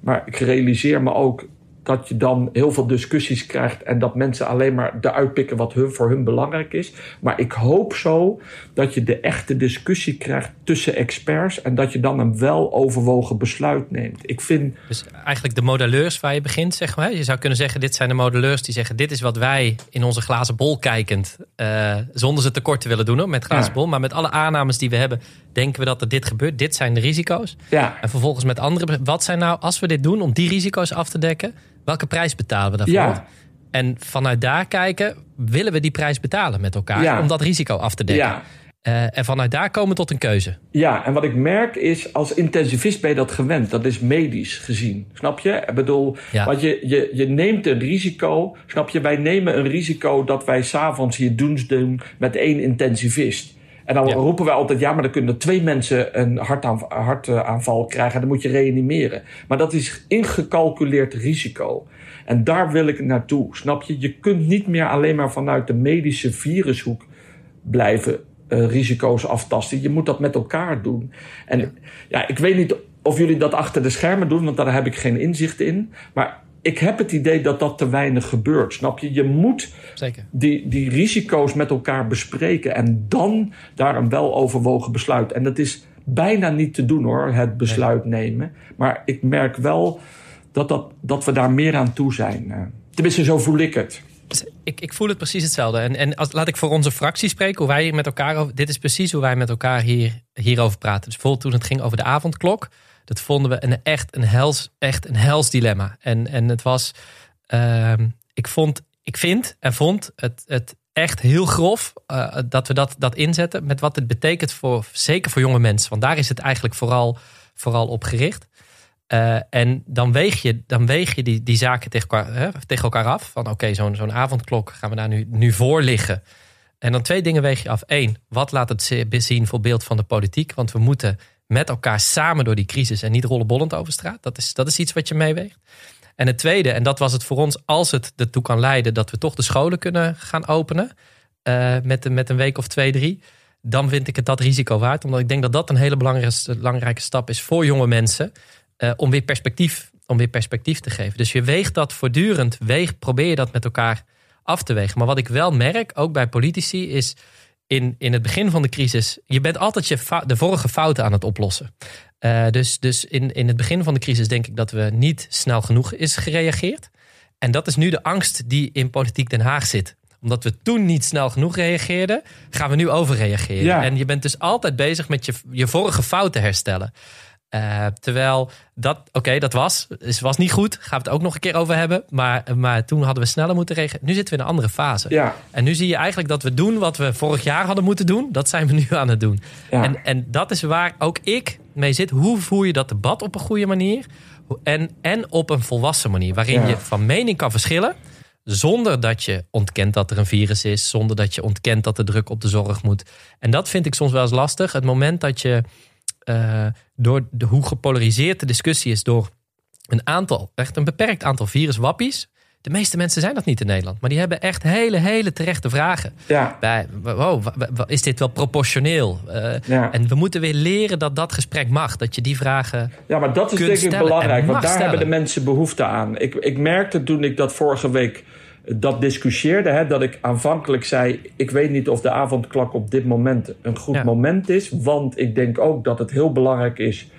B: Maar ik realiseer me ook dat je dan heel veel discussies krijgt en dat mensen alleen maar eruit pikken wat hun, voor hun belangrijk is. Maar ik hoop zo dat je de echte discussie krijgt tussen experts en dat je dan een weloverwogen besluit neemt. Ik vind.
A: Dus eigenlijk de modelleurs waar je begint, zeg maar. Je zou kunnen zeggen: dit zijn de modelleurs die zeggen: dit is wat wij in onze glazen bol kijkend, uh, zonder ze tekort te willen doen hoor, met glazen bol, maar met alle aannames die we hebben, denken we dat er dit gebeurt. Dit zijn de risico's.
B: Ja.
A: En vervolgens met andere, wat zijn nou, als we dit doen om die risico's af te dekken, welke prijs betalen we daarvoor?
B: Ja.
A: En vanuit daar kijken, willen we die prijs betalen met elkaar
B: Ja.
A: om dat risico af te dekken?
B: Ja.
A: Eh, en vanuit daar komen tot een keuze.
B: Ja, en wat ik merk is, als intensivist ben je dat gewend. Dat is medisch gezien. Snap je? Ik bedoel,
A: Ja.
B: want je, je, je neemt een risico. Snap je? Wij nemen een risico dat wij s'avonds hier doen met één intensivist. En dan
A: Ja.
B: roepen wij altijd, ja, maar dan kunnen twee mensen een hartaanv- hartaanval krijgen. En dan moet je reanimeren. Maar dat is ingecalculeerd risico. En daar wil ik naartoe. Snap je? Je kunt niet meer alleen maar vanuit de medische virushoek blijven eh, risico's aftasten. Je moet dat met elkaar doen. En ja. ik weet niet of jullie dat achter de schermen doen, want daar heb ik geen inzicht in. Maar ik heb het idee dat dat te weinig gebeurt. Snap je? Je moet
A: Zeker.
B: die, die risico's met elkaar bespreken en dan daar een weloverwogen besluit. En dat is bijna niet te doen hoor, het besluit nemen. Maar ik merk wel dat, dat, dat we daar meer aan toe zijn. eh. Tenminste, zo voel ik het.
A: Dus ik, ik voel het precies hetzelfde. En, en als, laat ik voor onze fractie spreken, hoe wij met elkaar over. Dit is precies hoe wij met elkaar hier, hierover praten. Dus bijvoorbeeld toen het ging over de avondklok. Dat vonden we een echt een hels, echt een hels dilemma. En, en het was. ehm, ik, vond, ik vind en vond het, het echt heel grof eh, dat we dat, dat inzetten. Met wat het betekent voor, zeker voor jonge mensen. Want daar is het eigenlijk vooral, vooral op gericht. Uh, en dan weeg je, dan weeg je die, die zaken tegen elkaar, hè, tegen elkaar af. Van oké, zo'n zo'n avondklok gaan we daar nu, nu voor liggen. En dan twee dingen weeg je af. Eén, wat laat het zien voor beeld van de politiek? Want we moeten met elkaar samen door die crisis en niet rollenbollend over straat. Dat is, dat is iets wat je meeweegt. En het tweede, en dat was het voor ons, als het ertoe kan leiden dat we toch de scholen kunnen gaan openen. Uh, met, met een week of twee, drie. Dan vind ik het dat risico waard. Omdat ik denk dat dat een hele belangrijke, belangrijke stap is voor jonge mensen. Uh, om, weer perspectief, om weer perspectief te geven. Dus je weegt dat voortdurend, weeg, probeer je dat met elkaar af te wegen. Maar wat ik wel merk, ook bij politici, is in, in het begin van de crisis, je bent altijd je de vorige fouten aan het oplossen. Uh, dus dus in, in het begin van de crisis denk ik dat we niet snel genoeg is gereageerd. En dat is nu de angst die in politiek Den Haag zit omdat we toen niet snel genoeg reageerden, gaan we nu overreageren.
B: Ja.
A: En je bent dus altijd bezig met je, je vorige fouten herstellen. Uh, terwijl dat, oké, okay, dat was. Dus was niet goed. Gaan we het ook nog een keer over hebben. Maar, maar toen hadden we sneller moeten reageren. Nu zitten we in een andere fase.
B: Ja.
A: En nu zie je eigenlijk dat we doen wat we vorig jaar hadden moeten doen. Dat zijn we nu aan het doen.
B: Ja.
A: En, en dat is waar ook ik mee zit. Hoe voer je dat debat op een goede manier? En, en op een volwassen manier. Waarin
B: Ja.
A: je van mening kan verschillen. Zonder dat je ontkent dat er een virus is. Zonder dat je ontkent dat de druk op de zorg moet. En dat vind ik soms wel eens lastig. Het moment dat je uh, door de, hoe gepolariseerd de discussie is door een aantal, echt een beperkt aantal viruswappies. De meeste mensen zijn dat niet in Nederland, maar die hebben echt hele, hele terechte vragen.
B: Ja.
A: Bij, wow, is dit wel proportioneel? Uh,
B: Ja.
A: En we moeten weer leren dat dat gesprek mag, dat je die vragen.
B: Ja, maar dat is denk ik belangrijk, want daar
A: stellen.
B: hebben de mensen behoefte aan. Ik, ik merkte toen ik dat vorige week dat discussieerde, hè, dat ik aanvankelijk zei: Ik weet niet of de avondklok op dit moment een goed
A: Ja.
B: moment is. Want ik denk ook dat het heel belangrijk is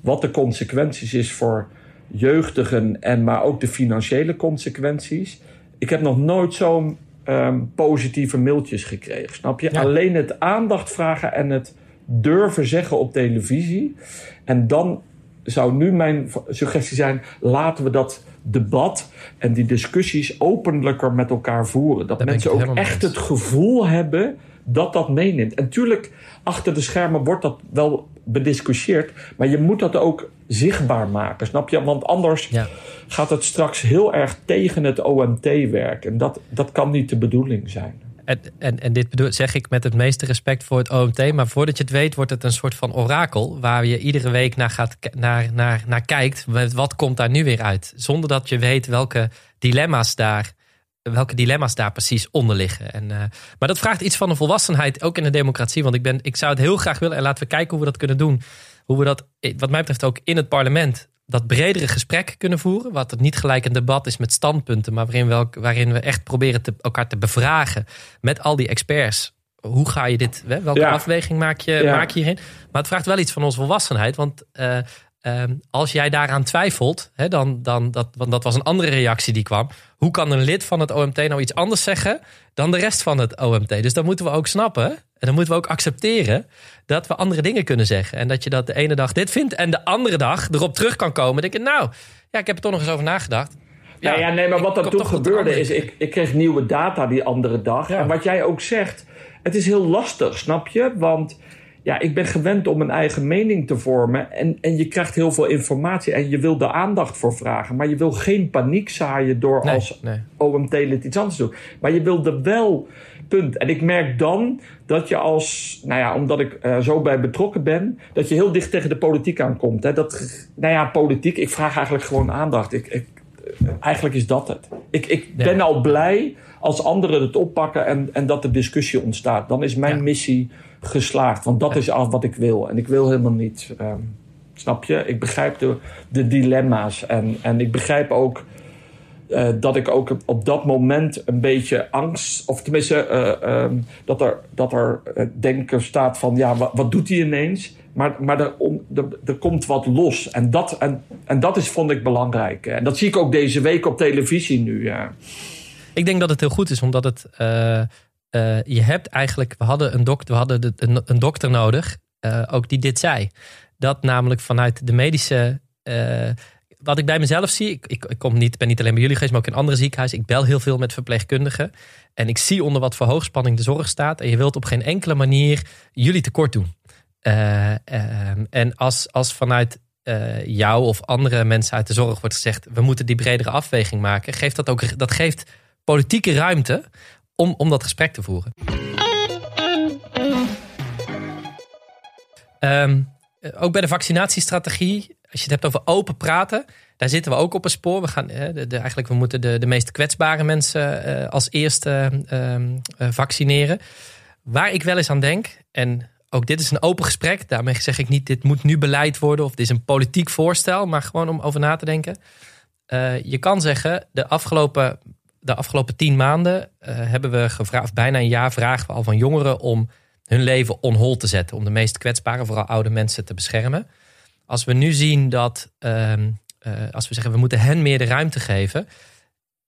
B: wat de consequenties is voor jeugdigen en maar ook de financiële consequenties. Ik heb nog nooit zo'n ehm, positieve mailtjes gekregen, snap je?
A: Ja.
B: Alleen het aandacht vragen en het durven zeggen op televisie. En dan zou nu mijn suggestie zijn: laten we dat debat en die discussies openlijker met elkaar voeren. Dat mensen ook echt het gevoel hebben dat dat meeneemt. En tuurlijk, achter de schermen wordt dat wel bediscussieerd, maar je moet dat ook zichtbaar maken, snap je? Want anders gaat het straks heel erg tegen het OMT werken. En dat, dat kan niet de bedoeling zijn.
A: En, en, en dit bedoel, zeg ik met het meeste respect voor het OMT. Maar voordat je het weet, wordt het een soort van orakel. Waar je iedere week naar, gaat, naar, naar, naar kijkt. Wat komt daar nu weer uit? Zonder dat je weet welke dilemma's daar, welke dilemma's daar precies onder liggen. En, uh, maar dat vraagt iets van een volwassenheid, ook in de democratie. Want ik, ben, ik zou het heel graag willen. En laten we kijken hoe we dat kunnen doen. Hoe we dat, wat mij betreft, ook in het parlement dat bredere gesprek kunnen voeren. Wat het niet gelijk een debat is met standpunten, maar waarin we, waarin we echt proberen te, elkaar te bevragen met al die experts. Hoe ga je dit, welke afweging maak je, maak je hierin? Maar het vraagt wel iets van onze volwassenheid. Want uh, Ehm, als jij daaraan twijfelt, hè, dan, dan, dat, want dat was een andere reactie die kwam. Hoe kan een lid van het OMT nou iets anders zeggen dan de rest van het OMT? Dus dan moeten we ook snappen en dan moeten we ook accepteren dat we andere dingen kunnen zeggen. En dat je dat de ene dag dit vindt en de andere dag erop terug kan komen. Denk ik, nou, ja, ik heb er toch nog eens over nagedacht.
B: Ja, ja, nee, maar wat er toen gebeurde is, ik, ik kreeg nieuwe data die andere dag. En wat jij ook zegt, het is heel lastig, snap je? Want ja, ik ben gewend om een eigen mening te vormen. En, en je krijgt heel veel informatie en je wil de aandacht voor vragen. Maar je wil geen paniek zaaien door als OMT-lid iets anders te doen. Maar je wil er wel. Punt. En ik merk dan dat je als, nou ja, omdat ik uh, zo bij betrokken ben, dat je heel dicht tegen de politiek aankomt. Hè? Dat, nou ja, politiek, ik vraag eigenlijk gewoon aandacht. Ik, ik eigenlijk is dat het. Ik, ik ben al blij als anderen het oppakken en, en dat er discussie ontstaat. Dan is mijn missie geslaagd. Want dat is al wat ik wil. En ik wil helemaal niet. Ehm, snap je? Ik begrijp de, de dilemma's. En, en ik begrijp ook. Uh, dat ik ook op dat moment een beetje angst, of tenminste uh, um, dat er, dat er uh, denken staat van ja, wat, doet hij ineens? Maar, maar er, er, komt wat los. En dat, en, en dat is, vond ik belangrijk. En dat zie ik ook deze week op televisie nu. Ja.
A: Ik denk dat het heel goed is, omdat het je hebt eigenlijk, we hadden een dokter, we hadden een, dokter nodig, ook die dit zei. Dat namelijk vanuit de medische. Wat ik bij mezelf zie, ik, ik, ik, kom niet, ben niet alleen bij jullie geweest, maar ook in andere ziekenhuizen. Ik bel heel veel met verpleegkundigen. En ik zie onder wat voor hoogspanning de zorg staat. En je wilt op geen enkele manier jullie tekort doen. Ehm, en als, als vanuit jou of andere mensen uit de zorg wordt gezegd: we moeten die bredere afweging maken, geeft dat ook dat geeft politieke ruimte om, om dat gesprek te voeren. Ehm, ook bij de vaccinatiestrategie, als je het hebt over open praten, daar zitten we ook op een spoor. We, gaan, de, eigenlijk, we moeten de, de meest kwetsbare mensen uh, als eerste uh, vaccineren. Waar ik wel eens aan denk, en ook dit is een open gesprek, daarmee zeg ik niet dit moet nu beleid worden of dit is een politiek voorstel, maar gewoon om over na te denken. Je kan zeggen, de afgelopen de afgelopen tien maanden hebben we gevraagd, bijna een jaar vragen we al van jongeren om hun leven on hold te zetten. Om de meest kwetsbare, vooral oude mensen, te beschermen. Als we nu zien dat, uh, uh, als we zeggen we moeten hen meer de ruimte geven.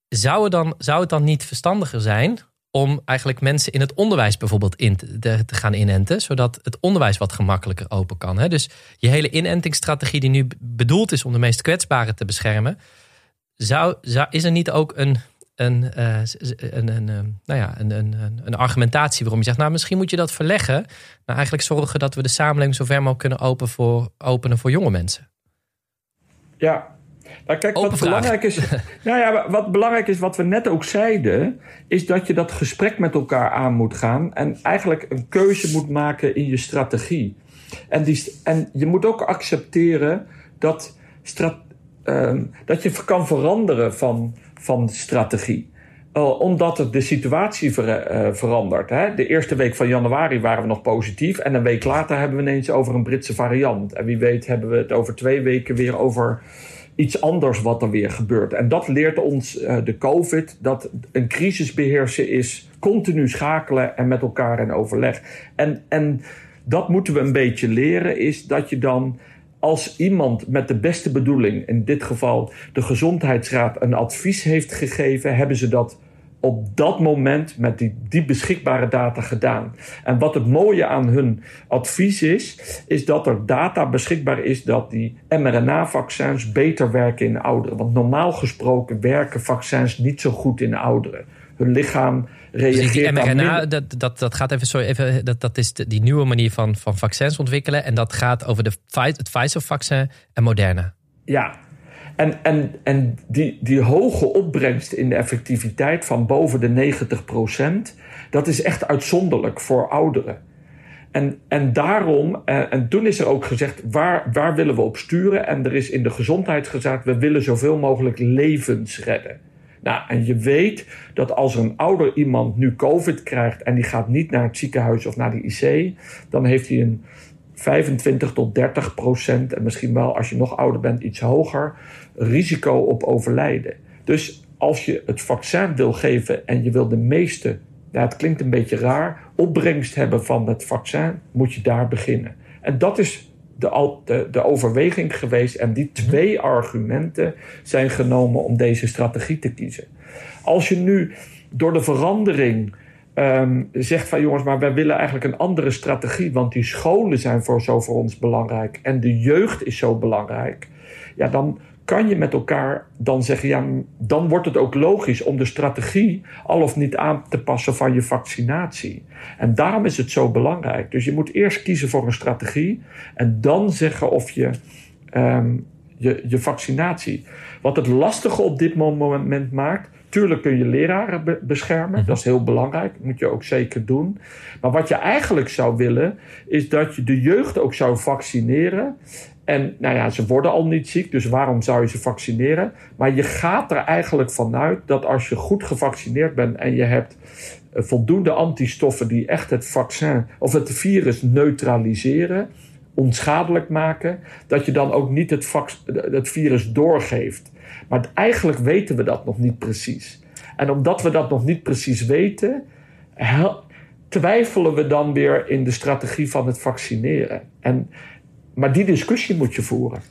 A: Zou het, dan, zou het dan niet verstandiger zijn om eigenlijk mensen in het onderwijs bijvoorbeeld in te, te gaan inenten, zodat het onderwijs wat gemakkelijker open kan. Hè? Dus je hele inentingsstrategie die nu bedoeld is om de meest kwetsbaren te beschermen, zou, zou, is er niet ook een een, uh, een, een, ehm, nou ja, een, een, een argumentatie waarom je zegt, nou misschien moet je dat verleggen. Nou eigenlijk zorgen dat we de samenleving zo ver mogelijk kunnen open voor, openen voor jonge mensen.
B: Ja, nou, kijk, wat belangrijk, is, nou ja, wat belangrijk is, wat we net ook zeiden, is dat je dat gesprek met elkaar aan moet gaan en eigenlijk een keuze moet maken in je strategie. En, die, en je moet ook accepteren dat, strat, uh, dat je kan veranderen van van strategie. Omdat het de situatie uh, verandert. Hè? De eerste week van januari waren we nog positief. En een week later hebben we ineens over een Britse variant. En wie weet hebben we het over twee weken weer over iets anders wat er weer gebeurt. En dat leert ons uh, de COVID. Dat een crisis beheersen is continu schakelen en met elkaar in overleg. En, en dat moeten we een beetje leren. Is dat je dan als iemand met de beste bedoeling, in dit geval de gezondheidsraad, een advies heeft gegeven, hebben ze dat op dat moment met die, die beschikbare data gedaan. En wat het mooie aan hun advies is, is dat er data beschikbaar is dat die mRNA-vaccins beter werken in ouderen. Want normaal gesproken werken vaccins niet zo goed in ouderen. Hun lichaam reageert dus die
A: mRNA, dat, dat, dat gaat even, sorry, even dat, dat is die nieuwe manier van, van vaccins ontwikkelen. En dat gaat over de, het Pfizer-vaccin en Moderna.
B: Ja, en, en, en die, die hoge opbrengst in de effectiviteit van boven de 90%, dat is echt uitzonderlijk voor ouderen. En, en daarom, en, eh, en toen is er ook gezegd, waar, waar willen we op sturen? En er is in de gezondheid gezegd, we willen zoveel mogelijk levens redden. Nou, en je weet dat als een ouder iemand nu COVID krijgt en die gaat niet naar het ziekenhuis of naar de IC, dan heeft hij een 25 tot 30 procent, en misschien wel als je nog ouder bent iets hoger, risico op overlijden. Dus als je het vaccin wil geven en je wil de meeste, ja, het klinkt een beetje raar, opbrengst hebben van het vaccin, moet je daar beginnen. En dat is de, de, de overweging geweest. En die twee argumenten zijn genomen om deze strategie te kiezen. Als je nu door de verandering um, zegt van jongens, maar wij willen eigenlijk een andere strategie, want die scholen zijn voor zo voor ons belangrijk en de jeugd is zo belangrijk. Ja, dan kan je met elkaar dan zeggen, ja, dan wordt het ook logisch om de strategie al of niet aan te passen van je vaccinatie. En daarom is het zo belangrijk. Dus je moet eerst kiezen voor een strategie en dan zeggen of je um, je, je vaccinatie. Wat het lastige op dit moment maakt, Tuurlijk kun je leraren beschermen, mhm. dat is heel belangrijk, dat moet je ook zeker doen. Maar wat je eigenlijk zou willen, is dat je de jeugd ook zou vaccineren. En nou ja, ze worden al niet ziek, dus waarom zou je ze vaccineren? Maar je gaat er eigenlijk vanuit dat als je goed gevaccineerd bent en je hebt eh, voldoende antistoffen die echt het vaccin of het virus neutraliseren, onschadelijk maken, dat je dan ook niet het, het virus doorgeeft. Maar eigenlijk weten we dat nog niet precies. En omdat we dat nog niet precies weten, twijfelen we dan weer in de strategie van het vaccineren. En, maar die discussie moet je voeren.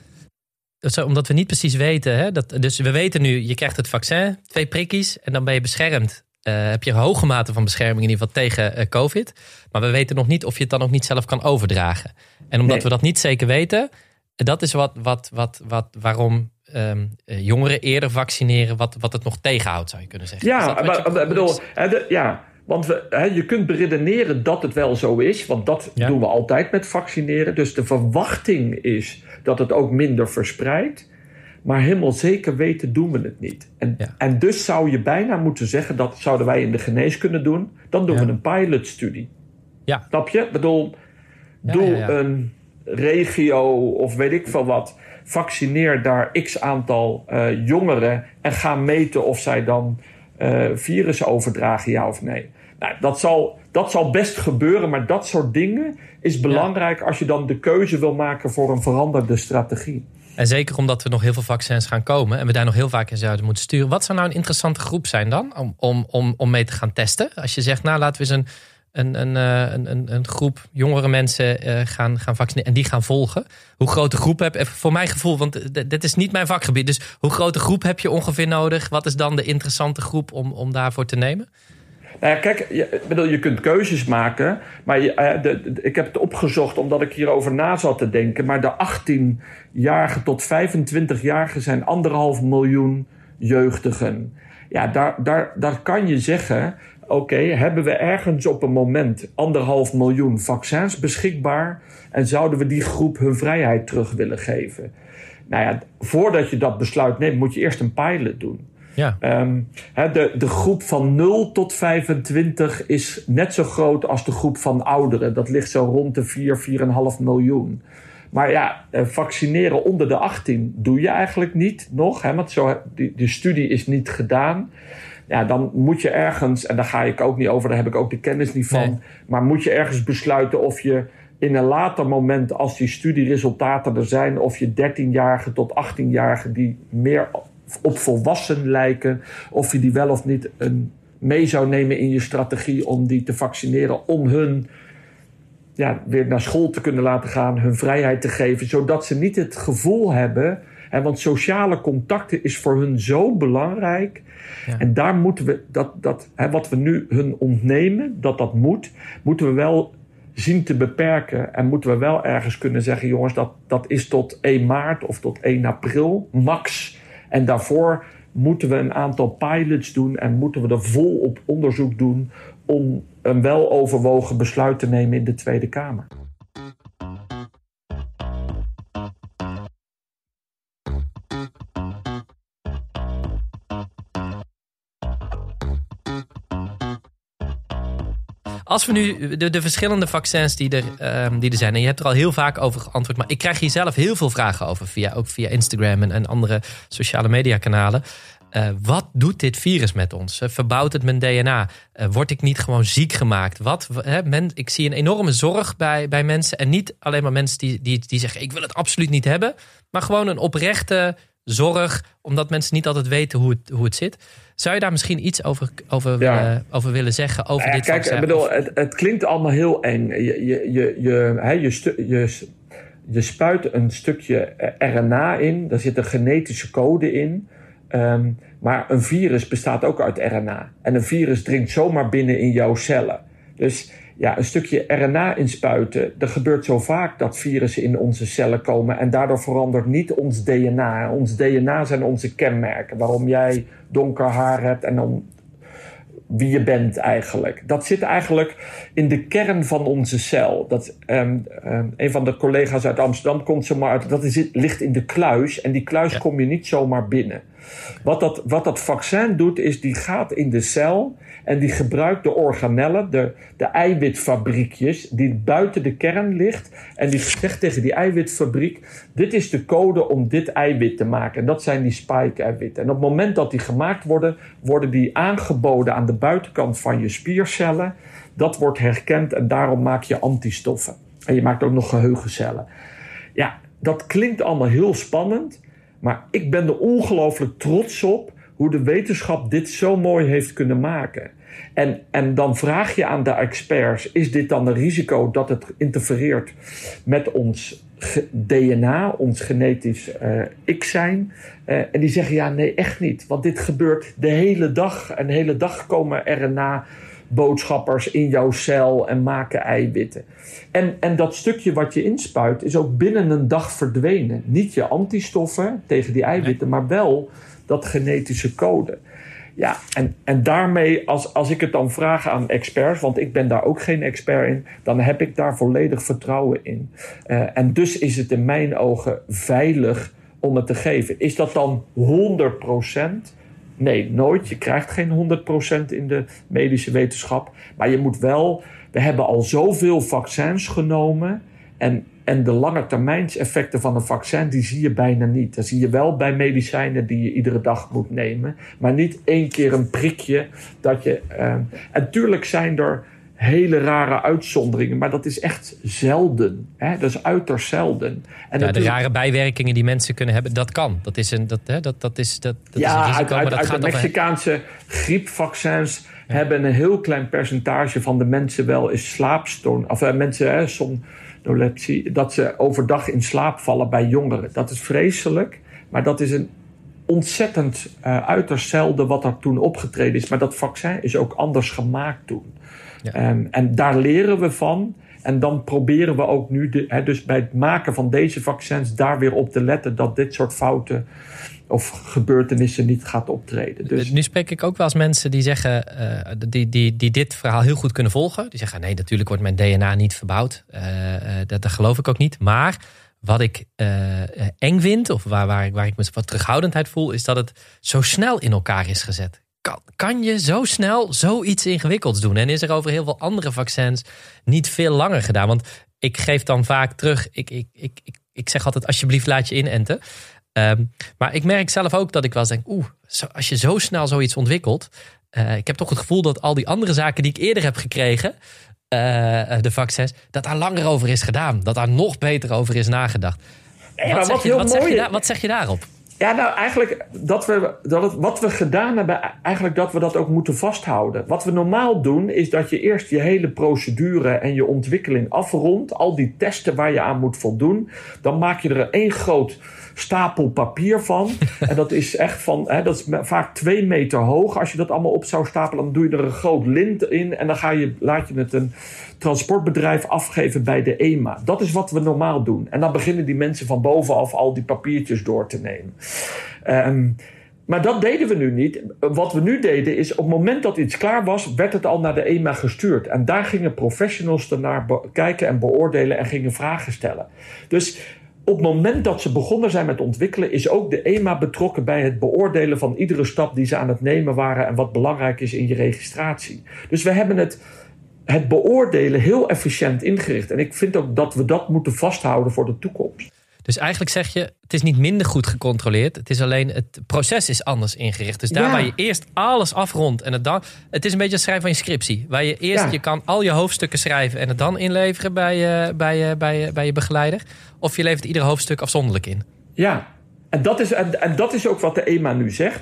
A: Zo, omdat we niet precies weten. Hè, dat, dus we weten nu, je krijgt het vaccin, twee prikjes en dan ben je beschermd. Uh, heb je een hoge mate van bescherming in ieder geval tegen uh, COVID. Maar we weten nog niet of je het dan ook niet zelf kan overdragen. En omdat we dat niet zeker weten, dat is wat, wat, wat, wat, waarom um, jongeren eerder vaccineren, wat, wat het nog tegenhoudt, zou je kunnen zeggen.
B: Ja, maar, bedoel, ja, want we, je kunt beredeneren dat het wel zo is, want dat doen we altijd met vaccineren. Dus de verwachting is dat het ook minder verspreidt. Maar helemaal zeker weten doen we het niet. En, en dus zou je bijna moeten zeggen, dat zouden wij in de geneeskunde doen. Dan doen we een pilotstudie. Ja. Snap je? Ik bedoel, doe een regio of weet ik veel wat vaccineer daar x aantal uh, jongeren en ga meten of zij dan virus overdragen, ja of nee. Nou, dat, zal, dat zal best gebeuren, maar dat soort dingen is belangrijk als je dan de keuze wil maken voor een veranderde strategie.
A: En zeker omdat er nog heel veel vaccins gaan komen en we daar nog heel vaak in zouden moeten sturen. Wat zou nou een interessante groep zijn dan om, om, om, om mee te gaan testen? Als je zegt, nou laten we eens een een, eh, een, een, een, groep jongere mensen uh, gaan, gaan vaccineren en die gaan volgen. Hoe grote groep heb je, voor mijn gevoel, want dit is niet mijn vakgebied. Dus hoe grote groep heb je ongeveer nodig? Wat is dan de interessante groep om, om daarvoor te nemen?
B: Nou ja, kijk, je, bedoel, je kunt keuzes maken. Maar ik heb het opgezocht omdat ik hierover na zat te denken. Maar de 18-jarigen tot 25-jarigen zijn anderhalf miljoen jeugdigen. Ja, daar, daar, daar kan je zeggen oké, hebben we ergens op een moment anderhalf miljoen vaccins beschikbaar en zouden we die groep hun vrijheid terug willen geven? Nou ja, voordat je dat besluit neemt, moet je eerst een pilot doen. Ja. Um, de, de groep van 0 tot 25 is net zo groot als de groep van ouderen. Dat ligt zo rond de 4, 4,5 miljoen. Maar ja, eh, vaccineren onder de 18 doe je eigenlijk niet nog. Hè, want zo, die, die studie is niet gedaan ja, dan moet je ergens, en daar ga ik ook niet over, daar heb ik ook de kennis niet van. Maar moet je ergens besluiten of je in een later moment, als die studieresultaten er zijn, of je 13-jarigen tot 18-jarigen die meer op volwassen lijken, of je die wel of niet een, mee zou nemen in je strategie om die te vaccineren, om hun ja, weer naar school te kunnen laten gaan, hun vrijheid te geven, zodat ze niet het gevoel hebben want sociale contacten is voor hun zo belangrijk. Ja. En daar moeten we, dat, dat, hè, wat we nu hun ontnemen, dat dat moet, moeten we wel zien te beperken. En moeten we wel ergens kunnen zeggen, jongens, dat, dat is tot 1 maart of tot 1 april max. En daarvoor moeten we een aantal pilots doen en moeten we er vol op onderzoek doen om een weloverwogen besluit te nemen in de Tweede Kamer.
A: Als we nu de, de verschillende vaccins die er, ehm, die er zijn, en je hebt er al heel vaak over geantwoord, maar ik krijg hier zelf heel veel vragen over, via, ook via Instagram en, andere sociale media kanalen. Uh, wat doet dit virus met ons? verbouwt het mijn DNA? Eh, word ik niet gewoon ziek gemaakt? Wat, men, ik zie een enorme zorg bij, bij mensen. En niet alleen maar mensen die, die, die zeggen: Ik wil het absoluut niet hebben. Maar gewoon een oprechte zorg, omdat mensen niet altijd weten hoe het, hoe het zit. Zou je daar misschien iets over, over, willen, over willen zeggen? Over
B: ja,
A: dit
B: kijk, ik bedoel, het, het, klinkt allemaal heel eng. Je, je, je, je, je, je, je spuit een stukje RNA in, daar zit een genetische code in. Um, maar een virus bestaat ook uit RNA. En een virus dringt zomaar binnen in jouw cellen. Dus ja, een stukje RNA inspuiten. Er gebeurt zo vaak dat virussen in onze cellen komen. En daardoor verandert niet ons DNA. Ons DNA zijn onze kenmerken. Waarom jij donker haar hebt en dan wie je bent eigenlijk. Dat zit eigenlijk in de kern van onze cel. Dat, um, um, een van de collega's uit Amsterdam komt zomaar uit. Dat is, ligt in de kluis. En die kluis kom je niet zomaar binnen. Wat dat, wat dat vaccin doet, is die gaat in de cel en die gebruikt de organellen, de, de eiwitfabriekjes, die buiten de kern ligt. En die zegt tegen die eiwitfabriek: Dit is de code om dit eiwit te maken. En dat zijn die spike-eiwitten. En op het moment dat die gemaakt worden, worden die aangeboden aan de buitenkant van je spiercellen. Dat wordt herkend en daarom maak je antistoffen. En je maakt ook nog geheugencellen. Ja, dat klinkt allemaal heel spannend. Maar ik ben er ongelooflijk trots op hoe de wetenschap dit zo mooi heeft kunnen maken. En, en dan vraag je aan de experts: is dit dan een risico dat het interfereert met ons DNA, ons genetisch uh, ik-zijn? Uh, en die zeggen: ja, nee, echt niet. Want dit gebeurt de hele dag. En de hele dag komen RNA boodschappers in jouw cel en maken eiwitten. En, en dat stukje wat je inspuit is ook binnen een dag verdwenen. Niet je antistoffen tegen die eiwitten, maar wel dat genetische code. Ja, en, en daarmee, als, als ik het dan vraag aan experts, want ik ben daar ook geen expert in, dan heb ik daar volledig vertrouwen in. Uh, en dus is het in mijn ogen veilig om het te geven. Is dat dan 100%? Nee, nooit. Je krijgt geen 100% in de medische wetenschap. Maar je moet wel. We hebben al zoveel vaccins genomen. En, en de lange termijnseffecten van een vaccin, die zie je bijna niet. Dat zie je wel bij medicijnen die je iedere dag moet nemen. Maar niet één keer een prikje dat je. Uh, en tuurlijk zijn er hele rare uitzonderingen. Maar dat is echt zelden. Hè? Dat is uiterst zelden.
A: En ja, de rare bijwerkingen die mensen kunnen hebben, dat kan. Dat is een, dat, hè, dat, dat is, dat, dat
B: ja,
A: is een risico,
B: uit,
A: maar dat
B: uit
A: gaat
B: de Mexicaanse griepvaccins hebben een heel klein percentage van de mensen wel is slaapstoon. Of uh, mensen, hè, somnolepsie, dat ze overdag in slaap vallen bij jongeren. Dat is vreselijk, maar dat is een ontzettend uh, uiterst zelden wat er toen opgetreden is. Maar dat vaccin is ook anders gemaakt toen. Ja. Um, en daar leren we van. En dan proberen we ook nu, de, he, dus bij het maken van deze vaccins, daar weer op te letten dat dit soort fouten of gebeurtenissen niet gaat optreden. Dus...
A: Nu spreek ik ook wel eens mensen die zeggen, uh, die, die, die dit verhaal heel goed kunnen volgen. Die zeggen, nee, natuurlijk wordt mijn DNA niet verbouwd. Uh, dat, dat geloof ik ook niet. Maar wat ik eng vind, of waar, waar, waar ik me wat terughoudendheid voel, is dat het zo snel in elkaar is gezet kan, kan je zo snel zoiets ingewikkelds doen? En is er over heel veel andere vaccins niet veel langer gedaan? Want ik geef dan vaak terug, ik, ik, ik, ik, ik zeg altijd alsjeblieft laat je inenten. Um, maar ik merk zelf ook dat ik wel eens denk, oeh, als je zo snel zoiets ontwikkelt. Uh, ik heb toch het gevoel dat al die andere zaken die ik eerder heb gekregen, uh, de vaccins, dat daar langer over is gedaan. Dat daar nog beter over is nagedacht.
B: Ja,
A: wat, zeg
B: wat,
A: je,
B: wat,
A: zeg je, wat zeg je daarop?
B: Ja, nou eigenlijk dat we, dat het, wat we gedaan hebben, eigenlijk dat we dat ook moeten vasthouden. Wat we normaal doen, is dat je eerst je hele procedure en je ontwikkeling afrondt. Al die testen waar je aan moet voldoen. Dan maak je er één groot stapel papier van. en dat is echt van, hè, dat is vaak twee meter hoog. Als je dat allemaal op zou stapelen, dan doe je er een groot lint in. En dan ga je, laat je het een transportbedrijf afgeven bij de EMA. Dat is wat we normaal doen. En dan beginnen die mensen van bovenaf al die papiertjes door te nemen. Ehm, maar dat deden we nu niet. Wat we nu deden is, op het moment dat iets klaar was, werd het al naar de EMA gestuurd. En daar gingen professionals ernaar kijken en beoordelen en gingen vragen stellen. Dus op het moment dat ze begonnen zijn met ontwikkelen, is ook de EMA betrokken bij het beoordelen van iedere stap die ze aan het nemen waren en wat belangrijk is in je registratie. Dus we hebben het, het beoordelen heel efficiënt ingericht. En ik vind ook dat we dat moeten vasthouden voor de toekomst.
A: Dus eigenlijk zeg je, het is niet minder goed gecontroleerd. Het is alleen, het proces is anders ingericht. Dus daar waar je eerst alles afrondt en het dan... Het is een beetje het schrijven van je scriptie. Waar je eerst, je kan al je hoofdstukken schrijven en het dan inleveren bij, je, bij, je, bij, je, bij je begeleider. Of je levert ieder hoofdstuk afzonderlijk in.
B: Ja, en dat is, en, en dat is ook wat de EMA nu zegt.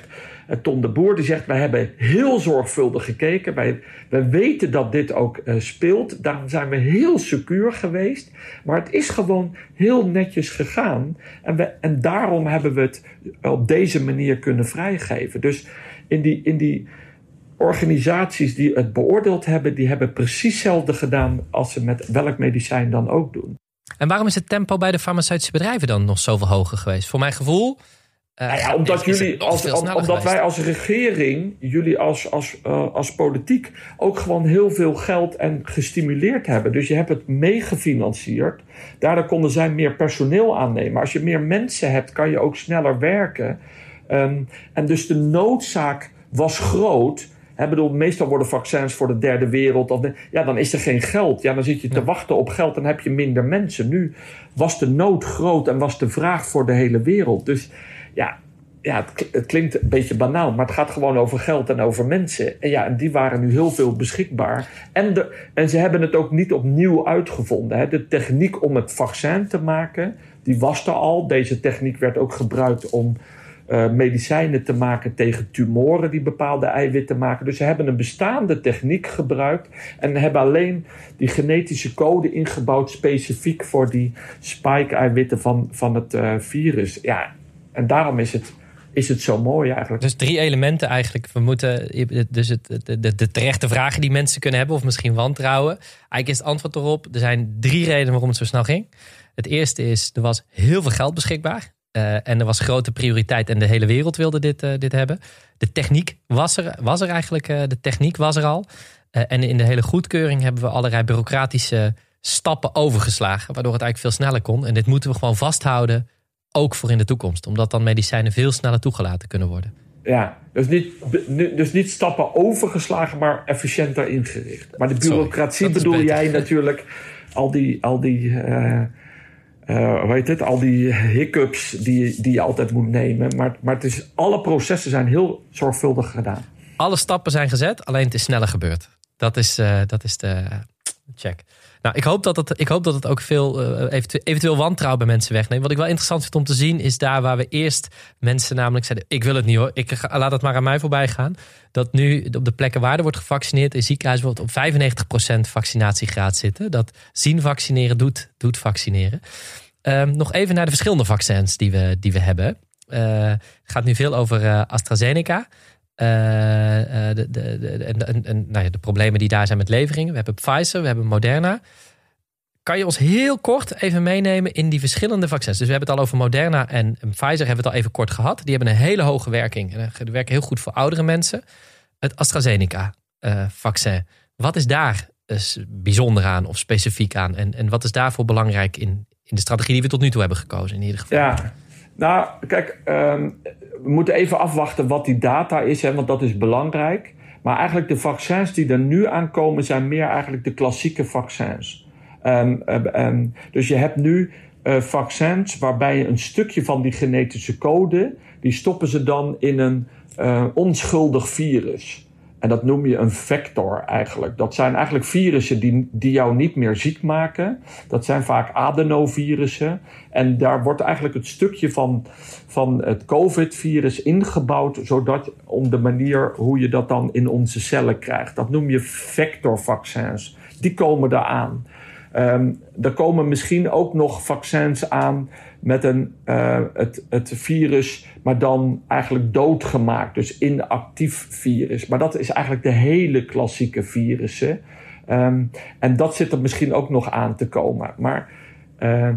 B: Eh, Ton de Boer die zegt: Wij hebben heel zorgvuldig gekeken. Wij, wij weten dat dit ook uh, speelt. Daarom zijn we heel secuur geweest. Maar het is gewoon heel netjes gegaan. En, we, en daarom hebben we het op deze manier kunnen vrijgeven. Dus in die. In die organisaties die het beoordeeld hebben, die hebben precies hetzelfde gedaan als ze met welk medicijn dan ook doen.
A: En waarom is het tempo bij de farmaceutische bedrijven dan nog zoveel hoger geweest? Voor mijn gevoel.
B: Uh, nou ja, omdat, jullie als, omdat wij als regering, jullie als, als, uh, als politiek, ook gewoon heel veel geld en gestimuleerd hebben. Dus je hebt het meegefinancierd. Daardoor konden zij meer personeel aannemen. Als je meer mensen hebt, kan je ook sneller werken. Um, en dus de noodzaak was groot ik bedoel, meestal worden vaccins voor de derde wereld. Of ja, dan is er geen geld. Ja, dan zit je te wachten op geld en heb je minder mensen. Nu was de nood groot en was de vraag voor de hele wereld. Dus ja, ja het, klinkt een beetje banaal, maar het gaat gewoon over geld en over mensen. En ja, en die waren nu heel veel beschikbaar. En, de, en ze hebben het ook niet opnieuw uitgevonden. Hè. De techniek om het vaccin te maken, die was er al. Deze techniek werd ook gebruikt om uh, medicijnen te maken tegen tumoren die bepaalde eiwitten maken. Dus ze hebben een bestaande techniek gebruikt en hebben alleen die genetische code ingebouwd specifiek voor die spike-eiwitten van, van het uh, virus. Ja, en daarom is het is het zo mooi eigenlijk.
A: Dus drie elementen eigenlijk. We moeten, dus het, de, de, de terechte vragen die mensen kunnen hebben, of misschien wantrouwen. Eigenlijk is het antwoord erop. Er zijn drie redenen waarom het zo snel ging. Het eerste is, er was heel veel geld beschikbaar. Uh, en er was grote prioriteit en de hele wereld wilde dit, uh, dit hebben. De techniek was er, was er eigenlijk, uh, de techniek was er al. en in de hele goedkeuring hebben we allerlei bureaucratische stappen overgeslagen, waardoor het eigenlijk veel sneller kon. En dit moeten we gewoon vasthouden, ook voor in de toekomst, omdat dan medicijnen veel sneller toegelaten kunnen worden.
B: Ja, dus niet, dus niet stappen overgeslagen, maar efficiënter ingericht. Maar de bureaucratie bedoel jij natuurlijk al die, al die uh, hoe heet het, al die hiccups die, die je altijd moet nemen. Maar, maar het is, alle processen zijn heel zorgvuldig gedaan.
A: Alle stappen zijn gezet, alleen het is sneller gebeurd. Dat is, uh, dat is de check. Nou, ik hoop dat het, ik hoop dat het ook veel uh, eventueel, wantrouwen bij mensen wegneemt. Wat ik wel interessant vind om te zien, is daar waar we eerst mensen namelijk zeiden: Ik wil het niet hoor, ik laat het maar aan mij voorbij gaan. Dat nu op de plekken waar er wordt gevaccineerd, in ziekenhuis wordt op 95% vaccinatiegraad zitten. Dat zien vaccineren doet, doet vaccineren. Um, nog even naar de verschillende vaccins die we, die we hebben. Het gaat nu veel over uh, AstraZeneca. Uh, de, de, de, en, en, nou ja, de problemen die daar zijn met leveringen. We hebben Pfizer, we hebben Moderna. Kan je ons heel kort even meenemen in die verschillende vaccins? Dus we hebben het al over Moderna en Pfizer hebben we het al even kort gehad. Die hebben een hele hoge werking. En die werken heel goed voor oudere mensen. Het AstraZeneca-vaccin. Wat is daar bijzonder aan of specifiek aan? En, en wat is daarvoor belangrijk in, in de strategie die we tot nu toe hebben gekozen in ieder geval.
B: Ja, nou kijk, um, we moeten even afwachten wat die data is, hè, want dat is belangrijk. Maar eigenlijk de vaccins die er nu aankomen zijn meer eigenlijk de klassieke vaccins. Um, um, dus je hebt nu uh, vaccins waarbij je een stukje van die genetische code, die stoppen ze dan in een uh, onschuldig virus. En dat noem je een vector eigenlijk. Dat zijn eigenlijk virussen die, die jou niet meer ziek maken. Dat zijn vaak adenovirussen. En daar wordt eigenlijk het stukje van, van het COVID-virus ingebouwd, zodat om de manier hoe je dat dan in onze cellen krijgt. Dat noem je vectorvaccins. Die komen daar aan. Um, er komen misschien ook nog vaccins aan met een, uh, het, het virus, maar dan eigenlijk doodgemaakt. Dus inactief virus. Maar dat is eigenlijk de hele klassieke virussen. Um, en dat zit er misschien ook nog aan te komen. Maar uh,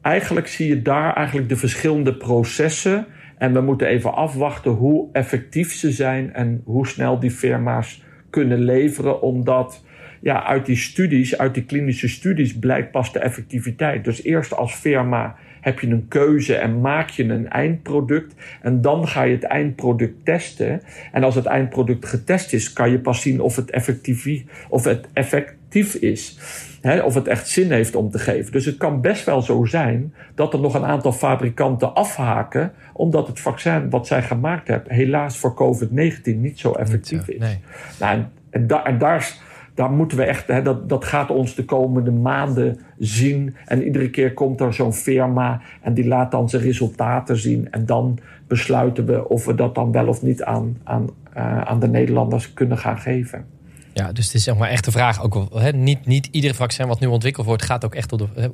B: eigenlijk zie je daar eigenlijk de verschillende processen. En we moeten even afwachten hoe effectief ze zijn en hoe snel die firma's kunnen leveren, omdat ja, uit die studies, uit die klinische studies, blijkt pas de effectiviteit. Dus eerst als firma heb je een keuze en maak je een eindproduct. En dan ga je het eindproduct testen. En als het eindproduct getest is, kan je pas zien of het effectief, of het effectief is. Hè, of het echt zin heeft om te geven. Dus het kan best wel zo zijn dat er nog een aantal fabrikanten afhaken. omdat het vaccin wat zij gemaakt hebben, helaas voor COVID-19 niet zo effectief is. Nee. Nou, en, en, da en daar daar moeten we echt, hè, dat, dat gaat ons de komende maanden zien. En iedere keer komt er zo'n firma en die laat dan zijn resultaten zien. En dan besluiten we of we dat dan wel of niet aan, aan, uh, aan de Nederlanders kunnen gaan geven.
A: Ja, dus het is zeg maar echt de vraag. Ook, hè, niet, niet ieder vaccin wat nu ontwikkeld wordt, gaat ook echt op de. Hè,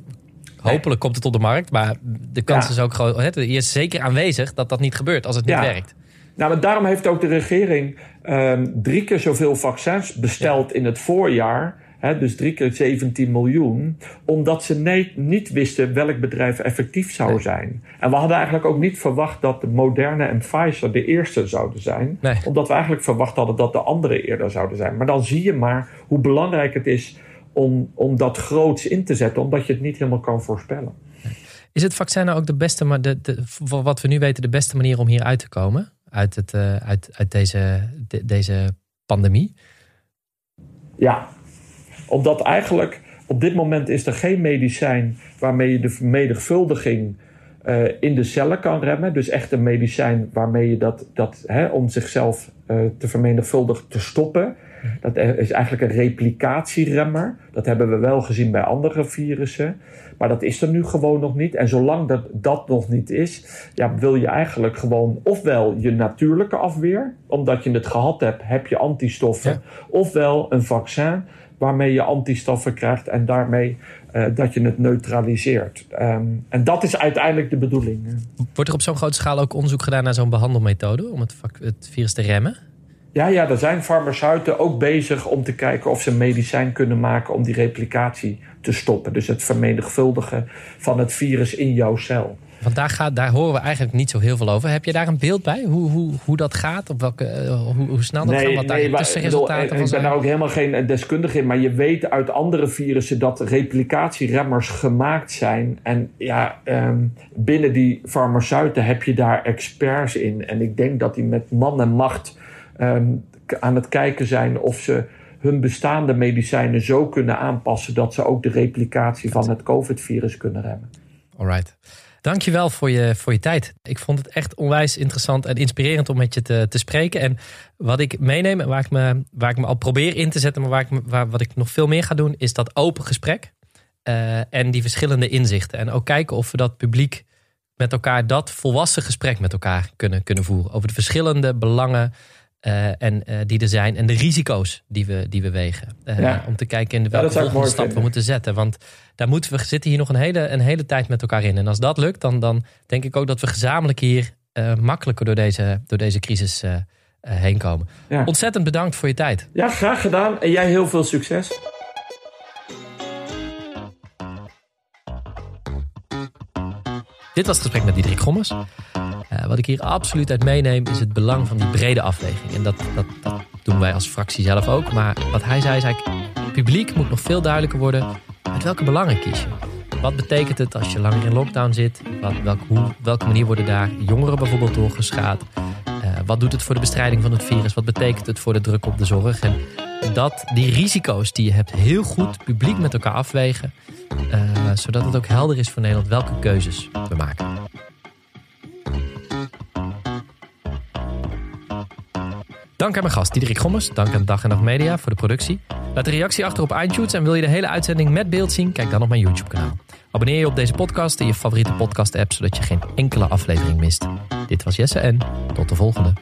A: hopelijk komt het op de markt. Maar de kans is ook groot. Hè, is zeker aanwezig dat dat niet gebeurt als het niet werkt.
B: Nou, maar daarom heeft ook de regering um, drie keer zoveel vaccins besteld in het voorjaar. Hè, dus drie keer 17 miljoen. Omdat ze nee, niet wisten welk bedrijf effectief zou zijn. En we hadden eigenlijk ook niet verwacht dat de Moderna en Pfizer de eerste zouden zijn. Nee. Omdat we eigenlijk verwacht hadden dat de andere eerder zouden zijn. Maar dan zie je maar hoe belangrijk het is om, om dat groots in te zetten. Omdat je het niet helemaal kan voorspellen.
A: Is het vaccin nou ook de beste, maar de, de, wat we nu weten, de beste manier om hier uit te komen? Uit, het, uh, uit, uit deze, de, deze pandemie?
B: Ja, omdat eigenlijk op dit moment is er geen medicijn waarmee je de vermenigvuldiging uh, in de cellen kan remmen. Dus echt een medicijn waarmee je dat, dat hè, om zichzelf uh, te vermenigvuldigen te stoppen. Dat is eigenlijk een replicatieremmer. Dat hebben we wel gezien bij andere virussen. Maar dat is er nu gewoon nog niet. En zolang dat, dat nog niet is, ja, wil je eigenlijk gewoon ofwel je natuurlijke afweer, omdat je het gehad hebt, heb je antistoffen, ofwel een vaccin waarmee je antistoffen krijgt en daarmee uh, dat je het neutraliseert. Um, en dat is uiteindelijk de bedoeling.
A: Wordt er op zo'n grote schaal ook onderzoek gedaan naar zo'n behandelmethode om het, het virus te remmen?
B: Ja, ja, er zijn farmaceuten ook bezig om te kijken of ze een medicijn kunnen maken om die replicatie te stoppen. Dus het vermenigvuldigen van het virus in jouw cel.
A: Want daar, gaat, daar horen we eigenlijk niet zo heel veel over. Heb je daar een beeld bij? Hoe, hoe, hoe dat gaat? Op welke, uh, hoe, hoe, snel dat nee, gaat? Wat nee, daar tussenresultaten
B: van Ik ben daar ook helemaal geen deskundige in. Maar je weet uit andere virussen dat replicatieremmers gemaakt zijn. En ja, um, binnen die farmaceuten heb je daar experts in. En ik denk dat die met man en macht um, aan het kijken zijn of ze hun bestaande medicijnen zo kunnen aanpassen dat ze ook de replicatie van het COVID-virus kunnen remmen.
A: Alright. Dankjewel voor je, voor je tijd. Ik vond het echt onwijs interessant en inspirerend om met je te, te spreken. En wat ik meeneem en waar ik, me, waar ik me al probeer in te zetten, maar waar ik, waar, wat ik nog veel meer ga doen, is dat open gesprek. Uh, en die verschillende inzichten. En ook kijken of we dat publiek met elkaar, dat volwassen gesprek met elkaar kunnen, kunnen voeren. Over de verschillende belangen uh, en, uh, die er zijn. En de risico's die we, die we wegen. Uh, ja. Om te kijken in de welke ja, stap vinden. we moeten zetten. Want daar moeten we zitten hier nog een hele, een hele tijd met elkaar in. En als dat lukt, dan, dan denk ik ook dat we gezamenlijk hier makkelijker door deze, door deze crisis heen komen. Ja. Ontzettend bedankt voor je tijd.
B: Ja, graag gedaan. En jij heel veel succes.
A: Dit was het gesprek met Diederik Gommers. Uh, wat ik hier absoluut uit meeneem is het belang van die brede afweging. En dat, dat, doen wij als fractie zelf ook. Maar wat hij zei is eigenlijk, het publiek moet nog veel duidelijker worden uit welke belangen kies je. Wat betekent het als je langer in lockdown zit? Wat, welk, hoe, welke manier worden daar jongeren bijvoorbeeld door geschaad? Uh, wat doet het voor de bestrijding van het virus? Wat betekent het voor de druk op de zorg? En dat die risico's die je hebt heel goed publiek met elkaar afwegen. Uh, zodat het ook helder is voor Nederland welke keuzes we maken. Dank aan mijn gast Diederik Gommers. Dank aan Dag en Nacht Media voor de productie. Laat een reactie achter op iTunes en wil je de hele uitzending met beeld zien? Kijk dan op mijn YouTube kanaal. Abonneer je op deze podcast in je favoriete podcast app, zodat je geen enkele aflevering mist. Dit was Jesse en tot de volgende.